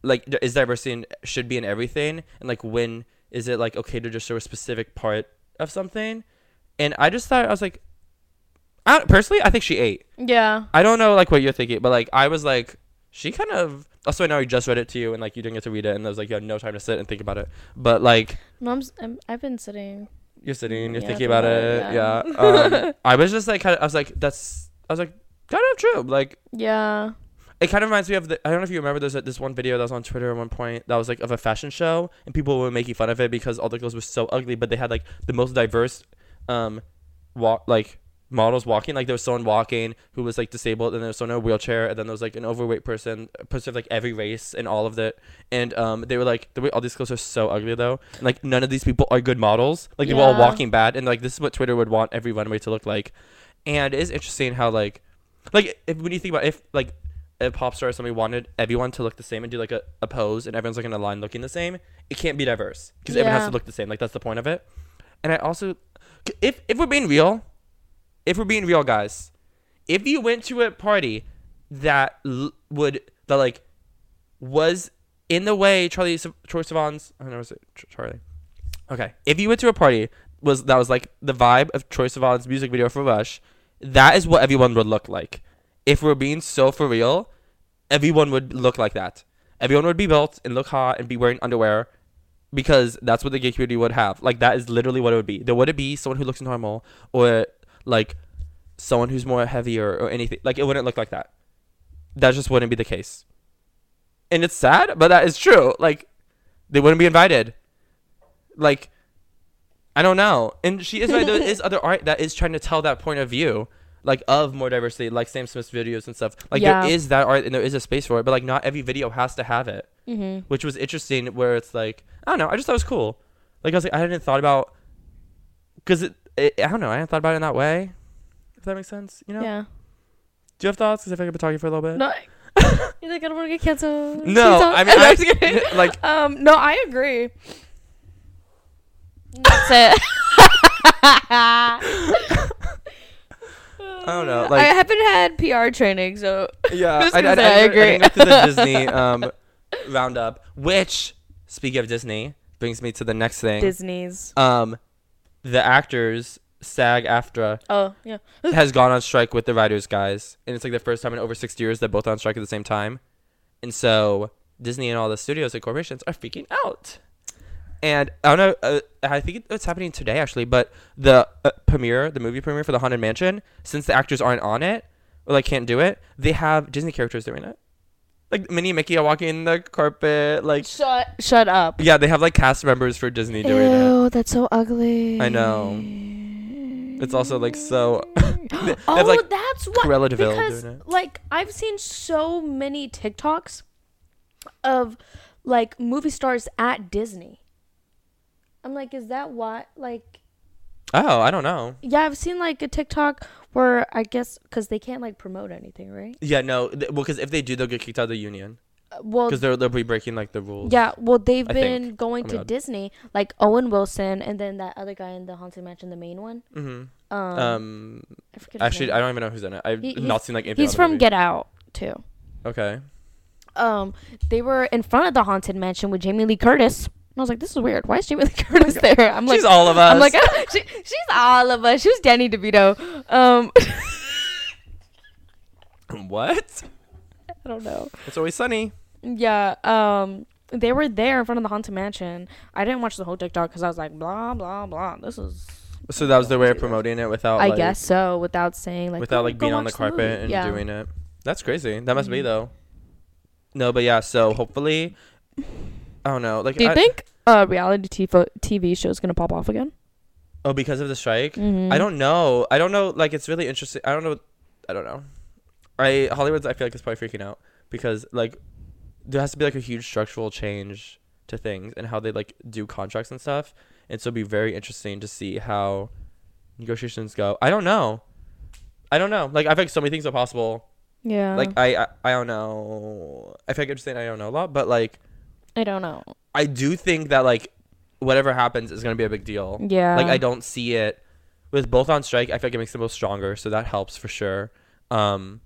like is diversity in, should be in everything and like when is it like okay to just show a specific part of something and i just thought i was like I, personally i think she ate Yeah. i don't know like what you're thinking but like i was like she kind of oh, also i know i just read it to you and like you didn't get to read it and I was like you had no time to sit and think about it but like No, I'm, s- I'm I've been sitting. You're sitting you're Yeah, thinking about it yeah, yeah. Um, i was just like kind of i was like that's i was like kind of true like Yeah. it kind of reminds me of the I don't know if you remember there's a, this one video that was on Twitter at one point that was like of a fashion show and people were making fun of it because all the girls were so ugly but they had like the most diverse um walk like models walking like there was someone walking who was like disabled and there was someone in a wheelchair and then there was like an overweight person a person of like every race and all of it and um they were like the way all these girls are so ugly though and, like none of these people are good models like they were all Yeah. walking bad and like this is what Twitter would want every runway to look like and it is interesting how like like if when you think about if like a pop star or somebody wanted everyone to look the same and do like a, a pose and everyone's like in a line looking the same, it can't be diverse because everyone has Yeah. to look the same. Like that's the point of it. And I also, if if we're being real, if we're being real, guys, if you went to a party that l- would that like was in the way Charli Troye Sivan's I oh, don't know was it Ch- Charli. Okay, if you went to a party was that was like the vibe of Troye Sivan's music video for Rush, that is what everyone would look like. If we're being so for real, everyone would look like that. Everyone would be built and look hot and be wearing underwear because that's what the gay community would have. Like that is literally what it would be. There wouldn't be someone who looks normal or like someone who's more heavier or anything. Like it wouldn't look like that. That just wouldn't be the case. And it's sad, but that is true. Like they wouldn't be invited. Like I don't know. And she is right. There is other art that is trying to tell that point of view, like of more diversity, like Sam Smith's videos and stuff. Like Yeah. there is that art and there is a space for it, but like not every video has to have it, Mm-hmm. which was interesting. Where it's like I don't know. I just thought it was cool. Like I was like I hadn't thought about because it, it. I don't know. I hadn't thought about it in that way. If that makes sense, you know. Yeah. Do you have thoughts? Because I feel like I've been talking for a little bit. No. you think I don't want to get canceled? No, I mean, I- like- um, no, I agree. That's it. I don't know. Like, I haven't had PR training, so yeah, I, I, I, I I, agree. didn't to the Disney um roundup. Which, speaking of Disney, brings me to the next thing. Disney's. um, the actors SAG AFTRA Oh yeah. has gone on strike with the writers guys, and it's like the first time in over six years they're both on strike at the same time, and so Disney and all the studios and corporations are freaking out. And I don't know, uh, I think it's happening today actually, but the uh, premiere, the movie premiere for the Haunted Mansion, since the actors aren't on it or like can't do it, they have Disney characters doing it. Like Minnie and Mickey are walking in the carpet, like Shut. Shut up. yeah, they have like cast members for Disney doing it. Ew, that's so ugly. I know. It's also like so. they oh, have like that's what. Cruella de Vil because doing it. like I've seen so many TikToks of like movie stars at Disney. I'm like, is that what? Like, Oh, I don't know. yeah, I've seen like a TikTok where I guess because they can't like promote anything, right? Yeah, no. Th- well, because if they do, they'll get kicked out of the union Uh, well, because they'll they'll be breaking like the rules. yeah, well they've I been think. going Oh my to God. Disney, like Owen Wilson, and then that other guy in the Haunted Mansion, the main one. Mm-hmm. Um, Um. I forget his Actually, name. I don't even know who's in it. I've He- not seen like anything. he's from. Get Out too. Okay. um they were in front of the haunted mansion with Jamie Lee Curtis I was like, this is weird. Why is Jamie Lee Curtis there? I'm like, She's all of us. I'm like, she, she's all of us. She was Danny DeVito. Um, what? I don't know. It's always sunny. Yeah. Um, they were there in front of the haunted mansion. I didn't watch the whole TikTok because I was like, blah blah blah. This is. So that was their way of promoting it without. I like, guess so. Without saying like. without "Oh, like being on the watch movie." carpet and Yeah. doing it. That's crazy. That must be Mhm. though. No, but yeah. So hopefully, I don't know. Like, Do you I- think uh reality TV TV show is gonna pop off again? Oh, because of the strike. Mm-hmm. I don't know. I don't know. Like, it's really interesting. I don't know. I don't know. I Hollywood's. I feel like is probably freaking out because like there has to be like a huge structural change to things and how they like do contracts and stuff. And so it'd be very interesting to see how negotiations go. I don't know. I don't know. Like I feel like so many things are possible. Yeah. Like I, I I don't know. I feel like I'm just saying I don't know a lot, but like I don't know. I do think that like whatever happens is gonna be a big deal. Yeah. Like I don't see it with both on strike. I feel like it makes them both stronger, so that helps for sure. Um,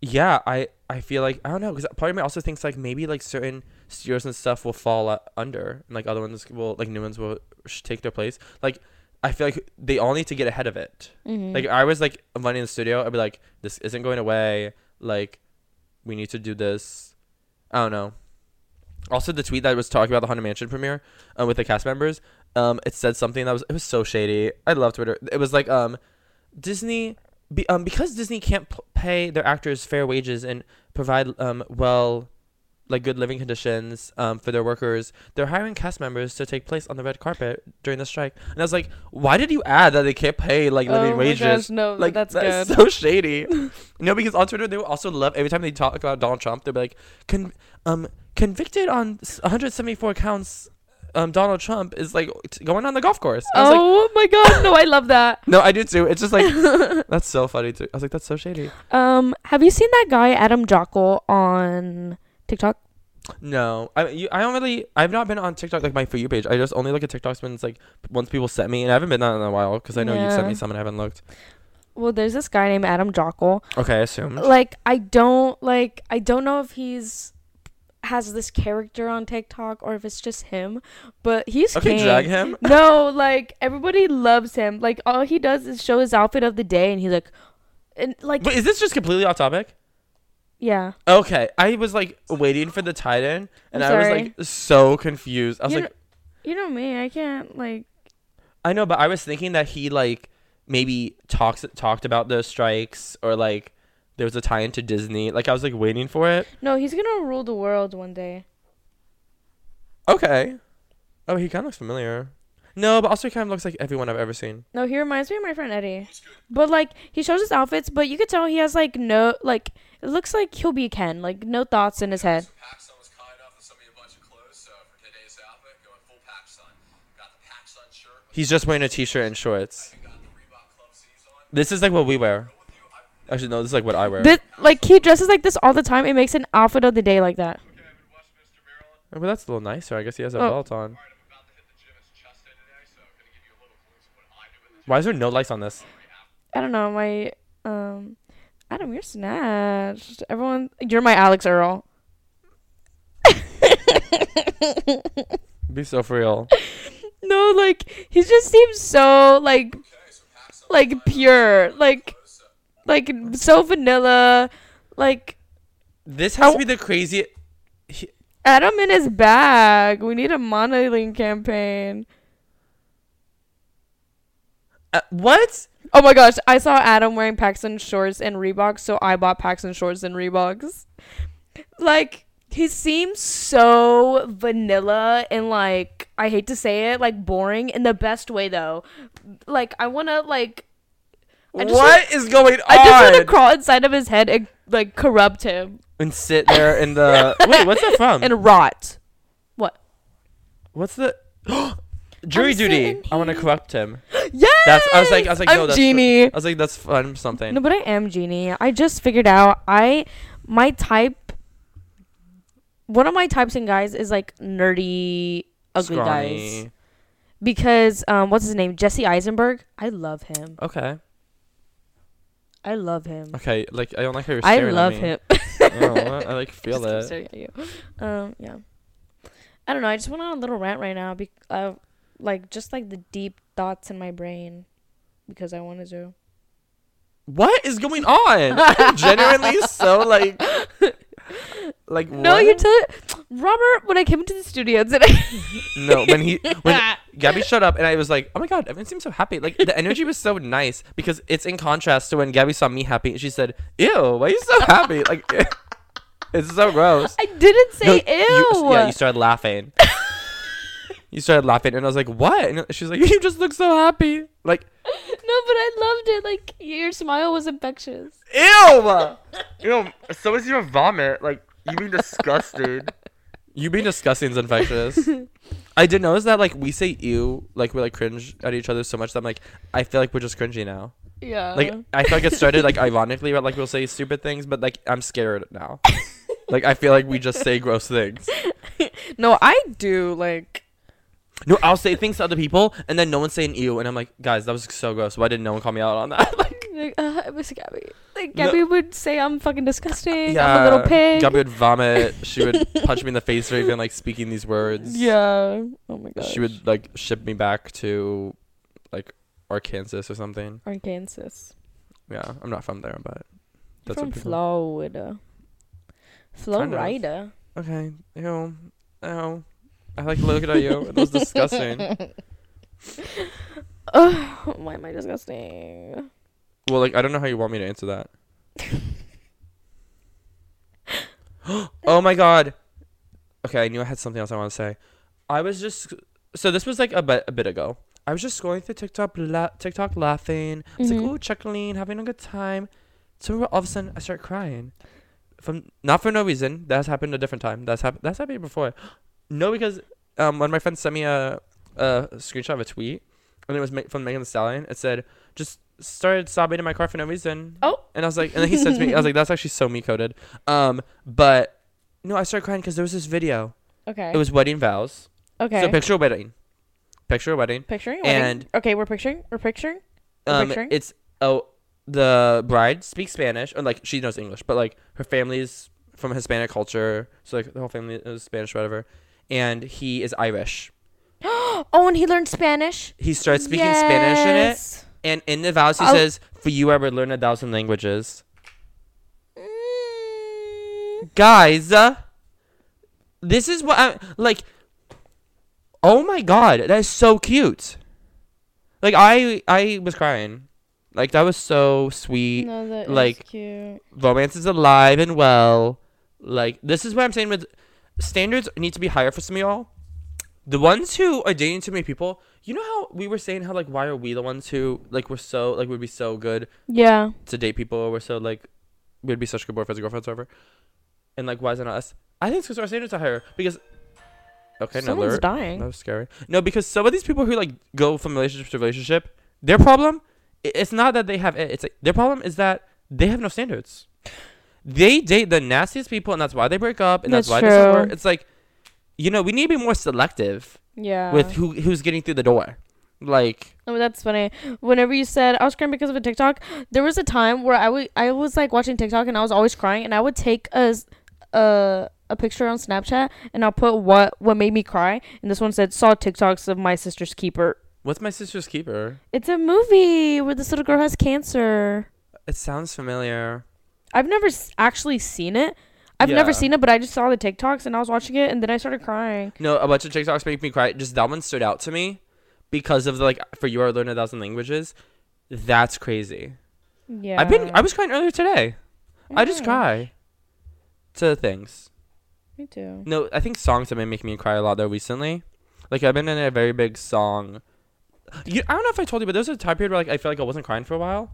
yeah, I I feel like I don't know because part of me also thinks like maybe like certain studios and stuff will fall uh, under, and like other ones will like new ones will sh- take their place. Like I feel like they all need to get ahead of it. Mhm. Like I was like running the studio, I'd be like, this isn't going away. Like we need to do this. I don't know. Also, the tweet that was talking about the Haunted Mansion premiere uh, with the cast members, um, it said something that was it was so shady. I love Twitter. It was like um, Disney, be, um, because Disney can't p- pay their actors fair wages and provide um well, like good living conditions um for their workers, they're hiring cast members to take place on the red carpet during the strike. And I was like, why did you add that they can't pay like living oh wages? gosh, no, like that's good. so shady. no, because on Twitter they also love every time they talk about Donald Trump, they'll be like, Con- um, convicted on 174 counts. Um, Donald Trump is like t- going on the golf course. I was like, oh my god, no, I love that. no, I do too. It's just like that's so funny too. I was like, that's so shady. Um, have you seen that guy Adam Jockel on TikTok? No, I you, I don't really. I've not been on TikTok like my for you page. I just only look at TikToks when it's like once people sent me, and I haven't been on in a while because I know you sent Yeah. me some and I haven't looked. Well, there's this guy named Adam Jockel. Okay, I assumed. Like, I don't like. I don't know if he's has this character on TikTok or if it's just him, but he's Okay, king. drag him. no, like everybody loves him. Like all he does is show his outfit of the day, and he's like, and like But is this just completely off topic? Yeah. Okay, I was like waiting for the tie-in, and I'm was like so confused. I was You like, You know me, I can't like. I know, but I was thinking that he like maybe talks talked about the strikes or like there was a tie-in to Disney. Like I was like waiting for it. No, he's gonna rule the world one day. Okay. Oh, he kind of looks familiar. No, but also he kind of looks like everyone I've ever seen. No, he reminds me of my friend Eddie. But like he shows his outfits, but you could tell he has like no like it looks like he'll be Ken, like no thoughts in his head. PacSun was kind enough to send me a bunch of clothes, so for today's outfit, going full PacSun. Got the PacSun shirt, with He's just wearing a t-shirt and shorts. got the Reebok Club C's on. This is like what we wear. Actually, no, this is like what I wear. This, like he dresses like this all the time. It makes an outfit of the day like that. Okay, I've been watching Mr. Maryland. Oh, but that's a little nicer. I guess he has a Oh. belt on. Alright, I'm about to hit the gym. It's chest day today, so I'm gonna give you a little glimpse of what I do in the gym. Why is there no lights on this? I don't know my um. Adam, you're snatched. Everyone, you're my Alix Earle. Be so for real. No, like he just seems so like like pure, like like so vanilla, like This has Oh. to be the craziest. Adam in his bag. We need a modeling campaign. Uh, what? Oh my gosh, I saw Adam wearing PacSun shorts and Reeboks, so I bought PacSun shorts and Reeboks. Like he seems so vanilla and like I hate to say it, like boring in the best way though. Like I want to like I just What is going on? I just want to crawl inside of his head and like corrupt him and sit there in the. Wait, what's that from? and rot. What? What's the jury I'm duty? I want to corrupt him. Yes. That's. I was like. I was like. I'm no, that's. Genie. I was like, that's fun. Something. No, but I am Genie. I just figured out I my type one of my types in guys is like nerdy ugly guys. Because um what's his name? Jesse Eisenberg. I love him. Okay. I love him. Okay. Like I don't like how you're I staring love at me. him. oh? I like feel Just keep it. staring at you. Um yeah. I don't know. I just went on a little rant right now. Be- uh, like just like the deep thoughts in my brain, because I wanted to. What is going on? I'm genuinely so like, like No, what? you tell Robert when I came into the studio today. No, when he when Gabby showed up and I was like, oh my god, everyone seems so happy. Like the energy was so nice because it's in contrast to when Gabby saw me happy and she said, "Ew, why are you so happy?" Like it's so gross. I didn't say No, ew. you- yeah, you started laughing. You started laughing and I was like, "What?" And she's like, "You just look so happy." Like, no, but I loved it. Like your smile was infectious. ew. Ew. So is your vomit. Like you being disgusted. You being disgusting is infectious. I did notice that like we say ew, like we like cringe at each other so much that I'm like I feel like we're just cringy now. Yeah. Like I feel like it started like ironically, but like we'll say stupid things, but like I'm scared now. like I feel like we just say gross things. no, I do like. No, I'll say things to other people, and then no one's saying ew, and I'm like, guys, that was so gross. Why didn't no one call me out on that? like, Like, uh, it was Gabby. Like No. Gabby would say I'm fucking disgusting. yeah, I'm a little pig. Gabby would vomit. She would punch me in the face for even like speaking these words. Yeah. Oh my god. She would like ship me back to like Arkansas or something. Arkansas. Yeah, I'm not from there, but that's From what people. Florida. Florida. Okay, ew, ew. I like looking at you. It was disgusting. Ugh, why am I disgusting? Well, like I don't know how you want me to answer that. oh my god. Okay, I knew I had something else I want to say. I was just so this was like a bit a bit ago. I was just scrolling through TikTok, la- TikTok laughing. I was Mhm. like, "Ooh, chuckling, having a good time." So all of a sudden, I start crying. From not for no reason. That's happened a different time. That's happened. That's happened before. No, because um, one of my friends sent me a a screenshot of a tweet, and it was from Megan Thee Stallion. It said, "Just started sobbing in my car for no reason." Oh. And I was like, and then he sent me. I was like, "That's actually so me coded." Um, but no, I started crying because there was this video. Okay. It was wedding vows. okay. So picture a wedding. Picture a wedding. picturing. a wedding? and- okay, we're picturing. We're picturing. We're Um, picturing? it's oh, the bride speaks Spanish, or like she knows English, but like her family's from Hispanic culture, so like the whole family is Spanish, whatever. And he is Irish. Oh, and he learned Spanish. He starts speaking Spanish in it, and in the vows he I'll- says, "For you, I would learn a thousand languages." Mm. Guys, uh, this is what I'm like. Oh my god, that is so cute. Like I, I was crying. Like that was so sweet. No, that is like- cute. romance is alive and well. Like this is what I'm saying with standards need to be higher for some of y'all. The ones who are dating too many people, you know how we were saying how like why are we the ones who like we're so like would be so good Yeah. to date people or we're so like we'd be such good boyfriends and girlfriends whatever. And like why is it not us? I think it's because our standards are higher because okay, no, Someone's alert. dying. That was scary. No, because some of these people who like go from relationship to relationship, their problem, it's not that they have it. It's like, their problem is that they have no standards. They date the nastiest people, and that's why they break up, and that's, That's why true. work. It's like, you know, we need to be more selective Yeah. with who who's getting through the door. Like, Oh, that's funny. Whenever you said I was crying because of a TikTok, there was a time where I would I was like watching TikTok and I was always crying and I would take a a a picture on Snapchat and I'll put what what made me cry and this one said saw TikToks of my sister's keeper. what's my sister's keeper? It's a movie where this little girl has cancer. It sounds familiar. I've never s- actually seen it. I've never seen it, but I just saw the TikToks and I was watching it and then I started crying. No, a bunch of TikToks make me cry. Just that one stood out to me because of the like for you are learn a thousand languages. That's crazy. Yeah. I've been I was crying earlier today. I just cry to things. Me too. No, I think songs have been making me cry a lot though recently. Like I've been in a very big song. You, I don't know if I told you, but there was a time period where like I felt like I wasn't crying for a while.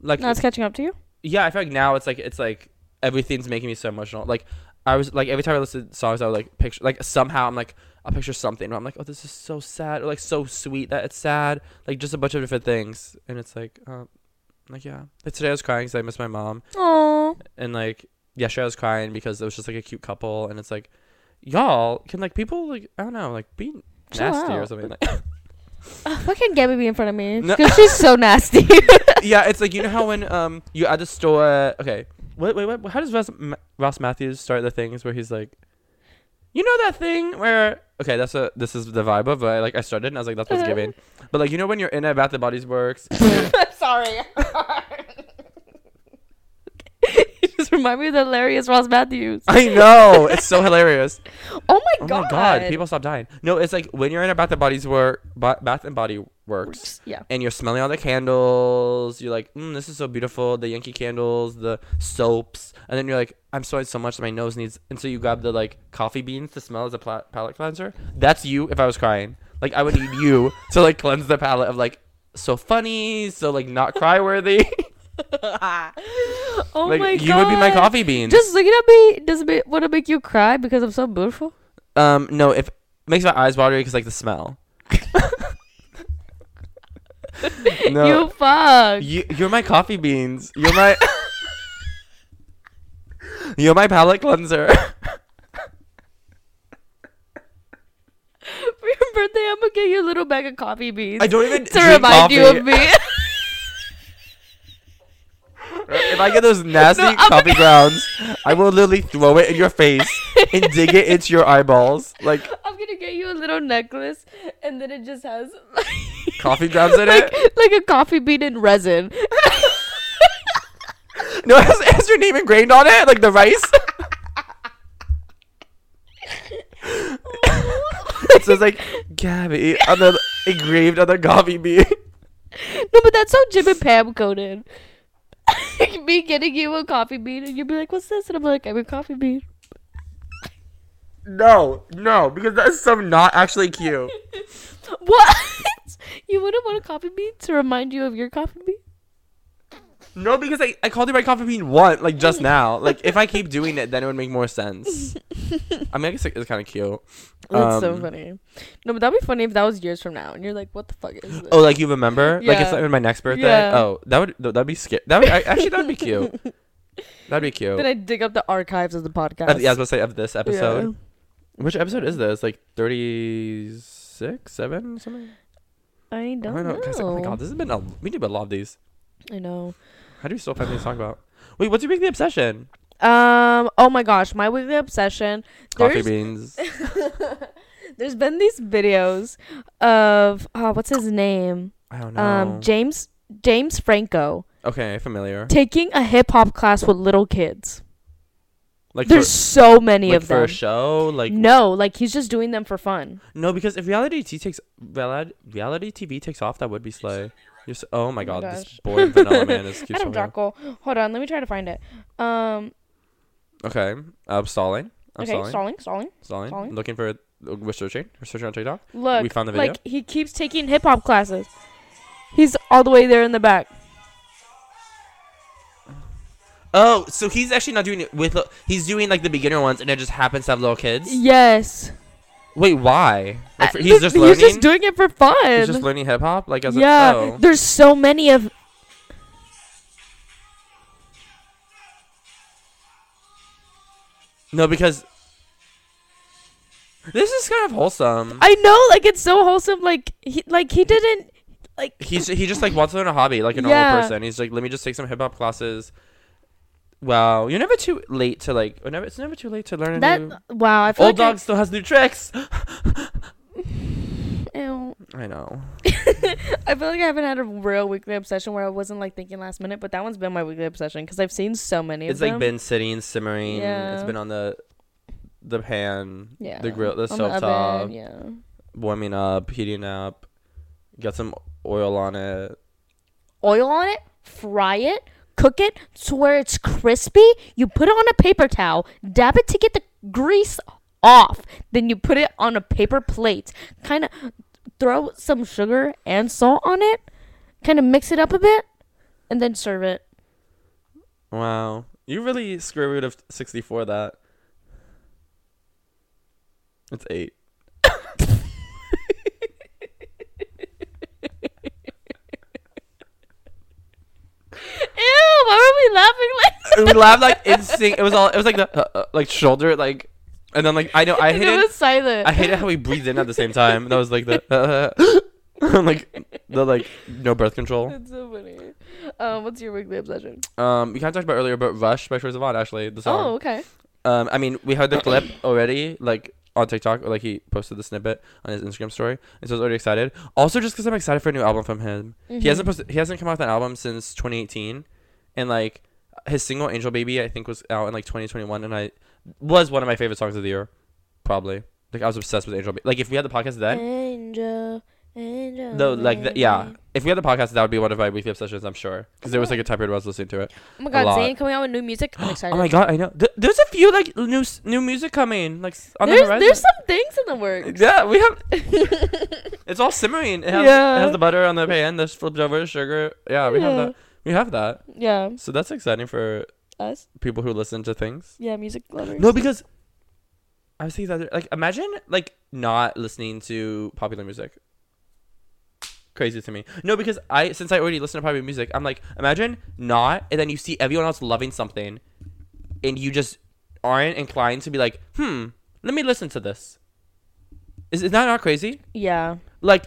Like Now it's catching up to you. Yeah, I feel like now it's like it's like everything's making me so emotional. Like I was like every time I listen to songs, I would like picture like somehow I'm like I'll picture something. I'm like, oh, this is so sad, or like so sweet that it's sad. Like just a bunch of different things, and it's like, um, like yeah. Like today I was crying because I miss my mom, Oh. and like yesterday I was crying because it was just like a cute couple, and it's like, y'all can like people like I don't know like be Chill nasty or something. Like, Why can't Gabby be in front of me? No. Because she's so nasty. yeah, it's like you know how when um you at the store. Okay, wait, wait, wait. How does Ross, Ma- Ross Mathews start the things where he's like, You know that thing where okay, that's a this is the vibe of it. Like I started and I was like, that's what's giving. But like you know when you're in a Bath and Bodies Works, Sorry. you just remind me of the hilarious Ross Mathews. I know it's so hilarious. Oh my god. Oh god. my god, people stop dying. No, it's like when you're in a Bath and Bodies Work, Bath and Body Works, Yeah. and you're smelling all the candles. You're like, mm, this is so beautiful. The Yankee candles, the soaps, and then you're like, I'm sweating so much that my nose needs. And so you grab the like coffee beans to smell as a pla- palate cleanser. That's you. If I was crying, like I would need you to like cleanse the palate of like so funny, so like not cry worthy. oh like my god. you would be my coffee beans. Just looking at me does it want to make you cry because I'm so beautiful? um, no, if makes my eyes watery because like the smell. no. You fuck. You, you're my coffee beans. You're my. you're my palate cleanser. For your birthday, I'm gonna get you a little bag of coffee beans I don't even to remind you of me. If I get those nasty I'm coffee grounds, I will literally throw it in your face and dig it into your eyeballs, like I'm gonna get you a little necklace, and then it just has coffee grounds in like it. like a coffee bean in resin. No, it has, it has your name engraved on it, like the rice. it says like Gabby on the engraved on the coffee bean. No, but that's so Jim and Pam coded. Me getting you a coffee bean, and you'd be like, "What's this?" And I'm like, "I'm a coffee bean." No, no, because that's so not actually cute. What? you wouldn't want a coffee bean to remind you of your coffee bean? No, because I, I called you my coffee bean once, like just now. Like if I keep doing it, then it would make more sense. I mean, I guess it- it's kind of cute. That's so Um, funny. No, but that'd be funny if that was years from now, and you're like, "What the fuck is this?" Oh, like you remember? Like it's Yeah. like my next birthday. Yeah. Oh, that would th- that'd be scary. That would I, actually that'd be cute. That'd be cute. Then I dig up the archives of the podcast. Of- yeah, I was gonna say of this Yeah. episode. Which episode is this? Like thirty six, seven, something. I I don't know. oh my god, this has been a. We need a lot of these. I know. How do we still find things to talk about? Wait, what's your weekly obsession? Um. Oh my gosh, my weekly obsession. Coffee beans. There's been these videos of uh, what's his name? I don't know. Um, James James Franco okay, familiar. taking a hip hop class with little kids. Like There's for, so many like of them for a show, like no, like he's just doing them for fun. No, because if reality TV takes reality, reality TV takes off, that would be slay. You're so, oh my Oh my god, this boy vanilla man is cute. Adam so bad. Jocko. Hold on, let me try to find it. Um. Okay, I'm stalling. I'm okay, stalling. stalling, stalling. Stalling. stalling. Looking for. We're searching. We're searching on TikTok. Look, We found the video? like he keeps taking hip hop classes. He's all the way there in the back. Oh, so he's actually not doing it with. He's doing like the beginner ones, and it just happens to have little kids. Yes. Wait, why? Like, Uh, for- he's just he's learning. just doing it for fun. He's just learning hip hop, like as yeah, a. Oh. there's so many of. No, because. This is kind of wholesome. I know, like it's so wholesome. Like he, like he didn't, like He's he just like wants to learn a hobby like a normal Yeah. person. He's like, let me just take some hip hop classes. Wow, you're never too late to like. Or never, it's never too late to learn a that. new. Wow, I feel Old like dog still has new tricks. I, ew. I know. I feel like I haven't had a real weekly obsession where I wasn't like thinking last minute, but that one's been my weekly obsession because I've seen so many. Of them. It's like them. been sitting, simmering. Yeah. It's been on the, the pan, yeah, the grill, the stove top, Yeah. warming up, heating up. Got some oil on it. oil on it, fry it, cook it to where it's crispy. You put it on a paper towel, dab it to get the grease off. Then you put it on a paper plate. Kind of throw some sugar and salt on it. Kind of mix it up a bit, and then serve it. Wow, you really square root of sixty four that. It's eight. Ew! Why were we laughing like? We laughed like in sync. It was all. It was like the uh, uh, like shoulder like, and then like I know I And hate it was silent. I hated how we breathed in at the same time. That was like the uh, like the like no birth control. It's so funny. Um, what's your weekly obsession? Um, we kind of talked about earlier, but "Rush" by Troye Sivan actually the Oh, okay. Um, I mean we heard the clip already. Like on TikTok, or like he posted the snippet on his Instagram story, and so I was already excited. Also, just because I'm excited for a new album from him. He Mm-hmm. hasn't posted, he hasn't come out with an album since 2018, and like his single "Angel Baby" I think was out in like 2021, and I was one of my favorite songs of the year, probably. Like I was obsessed with Angel Baby. Like if we had the podcast then, Angel, angel. though, like the, yeah, if we had the podcast, that would be one of my weekly obsessions. I'm sure, because there was like a time period where I was listening to it. Oh my god. Zayn coming out with new music. I'm excited. Oh my god, I know. Th- there's a few like new new music coming, like on There's the horizon. there's some things in the works. Yeah, we have. it's all simmering. It has, Yeah. it has the butter on the pan, the flipped over sugar. Yeah, we have Yeah. that. We have that. Yeah, So that's exciting for us. people who listen to things. Yeah, music lovers. No, because I was thinking that like imagine like not listening to popular music. Crazy to me. No, because I since I already listen to popular music, I'm like imagine not, and then you see everyone else loving something, and you just aren't inclined to be like, hmm, let me listen to this. Is is that not crazy? Yeah. Like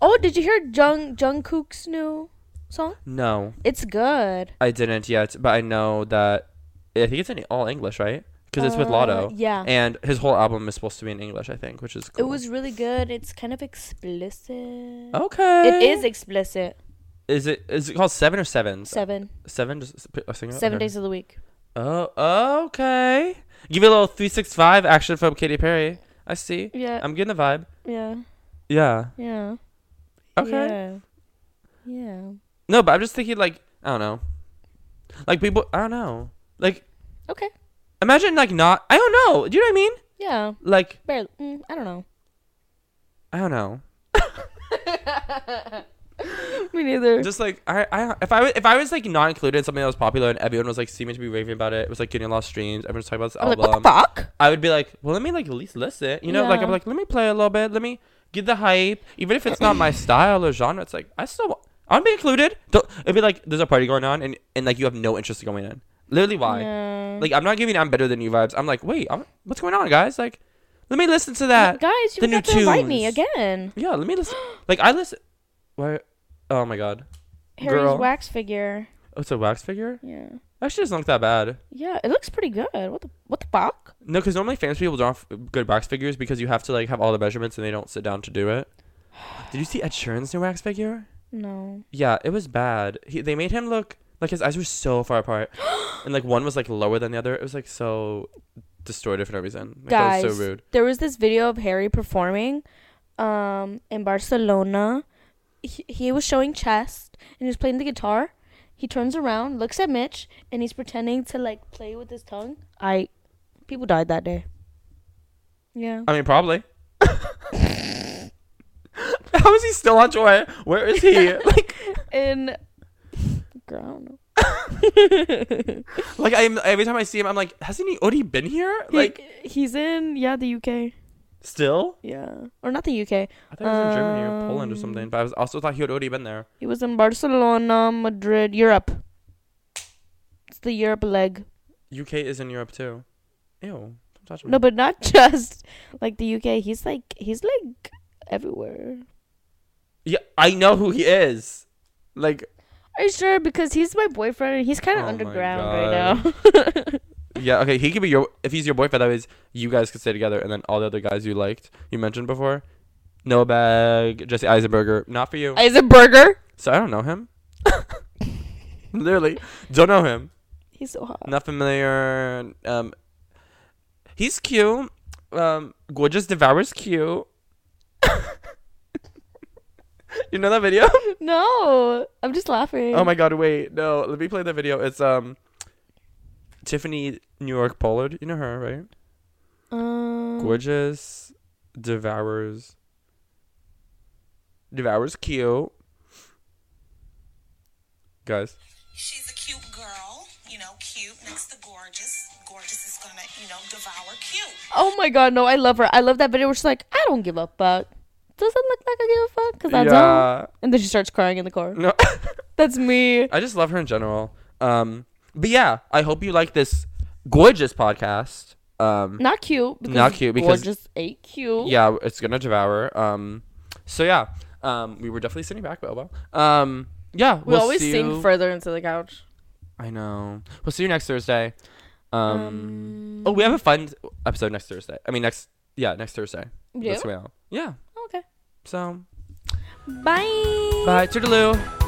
Oh, did you hear Jung Jungkook's new song? no, It's good. I didn't yet, but I know that I think it's in all English, right? Because it's with Uh, Latto. yeah. And his whole album is supposed to be in English, I think, which is It was really good. It's kind of explicit. okay. It is explicit. Is it is it called seven or seven? Seven. Seven. Just s- p- a single? Seven Okay. days of the week. Oh, okay. Give it a little three six five action from Katy Perry. I see. Yeah. I'm getting the vibe. yeah. Yeah. Yeah. Okay. Yeah. Yeah. No, but I'm just thinking like I don't know. Like people, I don't know. Like Okay. imagine like not. I don't know. Do you know what I mean? Yeah. Like Barely. Mm, I don't know. I don't know. Me neither. Just like I, I if I if I was like not included in something that was popular and everyone was like seeming to be raving about it, it was like getting a lot of streams. Everyone's talking about this I'm like, album. what the fuck? I would be like, well, let me like at least listen. You know, like I'm Yeah. like, let me play a little bit. Let me get the hype, even if it's not my style or genre. It's like I still want, I want to be included. Don't, it'd be like there's a party going on and and like you have no interest in going in. Literally, why? Yeah. Like I'm not giving I'm better than you vibes. I'm like, wait, I'm, what's going on, guys? Like, let me listen to that. Guys, you the new forgot to invite me tunes. again. Yeah, let me listen. like I listen. Where? Oh my god. Harry's Girl. wax figure. Oh, it's a wax figure. Yeah. Actually, doesn't look that bad. Yeah, it looks pretty good. What the what the fuck? No, because normally famous people don't good wax figures because you have to like have all the measurements and they don't sit down to do it. Did you see Ed Sheeran's new wax figure? No. Yeah, it was bad. He, they made him look like his eyes were so far apart, and like one was like lower than the other. It was like so distorted for no reason. Like, Guys, that was so rude. there was this video of Harry performing um in Barcelona. He, he was showing chest and he was playing the guitar. He turns around, looks at Mitch, and he's pretending to like play with his tongue. I people died that day. Yeah. I mean, probably. How is he still on tour? Where is he? like, And girl, I don't know. like I'm every time I see him, I'm like, hasn't he already been here? Like, He- he's in yeah the UK. still? Yeah, or not the UK. I thought he was in Germany or Poland or Um, something, but I was also thought he had already been there. He was in Barcelona, Madrid, Europe. It's the Europe leg. UK is in Europe too. Ew, don't touch me. No, but not just like the UK. He's like he's like everywhere. Yeah, I know who he is. Like, Are you sure? Because he's my boyfriend and he's kind of Oh my underground right now. yeah, okay, he could be your. If he's your boyfriend, that means you guys could stay together, and then all the other guys you liked, you mentioned before, Noah Beck, Jesse Eisenberger, not for you. Eisenberger. so I don't know him. Literally, don't know him. He's so hot. Not familiar. Um, he's cute. Um, gorgeous devours cute. you know that video? No, I'm just laughing. Oh my god, wait. No, let me play the video. It's um Tiffany New York Pollard. You know her, right? Um, Gorgeous devours devours cute. Guys. She's a cute girl, you know, cute next to gorgeous. Gorgeous is gonna, you know, devour cute. Oh my god, no, I love her. I love that video where she's like, I don't give a fuck. Doesn't look like I give a fuck because I don't. And then she starts crying in the car. No. That's me. I just love her in general. Um but yeah, I hope you like this gorgeous podcast. Um Not cute. Because Not cute, because- gorgeous ain't cute. yeah, it's gonna devour. Um so yeah. Um we were definitely sitting back, Boba. Um yeah, We we'll always sing you- further into the couch. I know. We'll see you next Thursday. Um, Um, oh, we have a fun episode next Thursday. I mean next Yeah, next Thursday. You That's do? coming out. Yeah. So Bye. bye, toodaloo.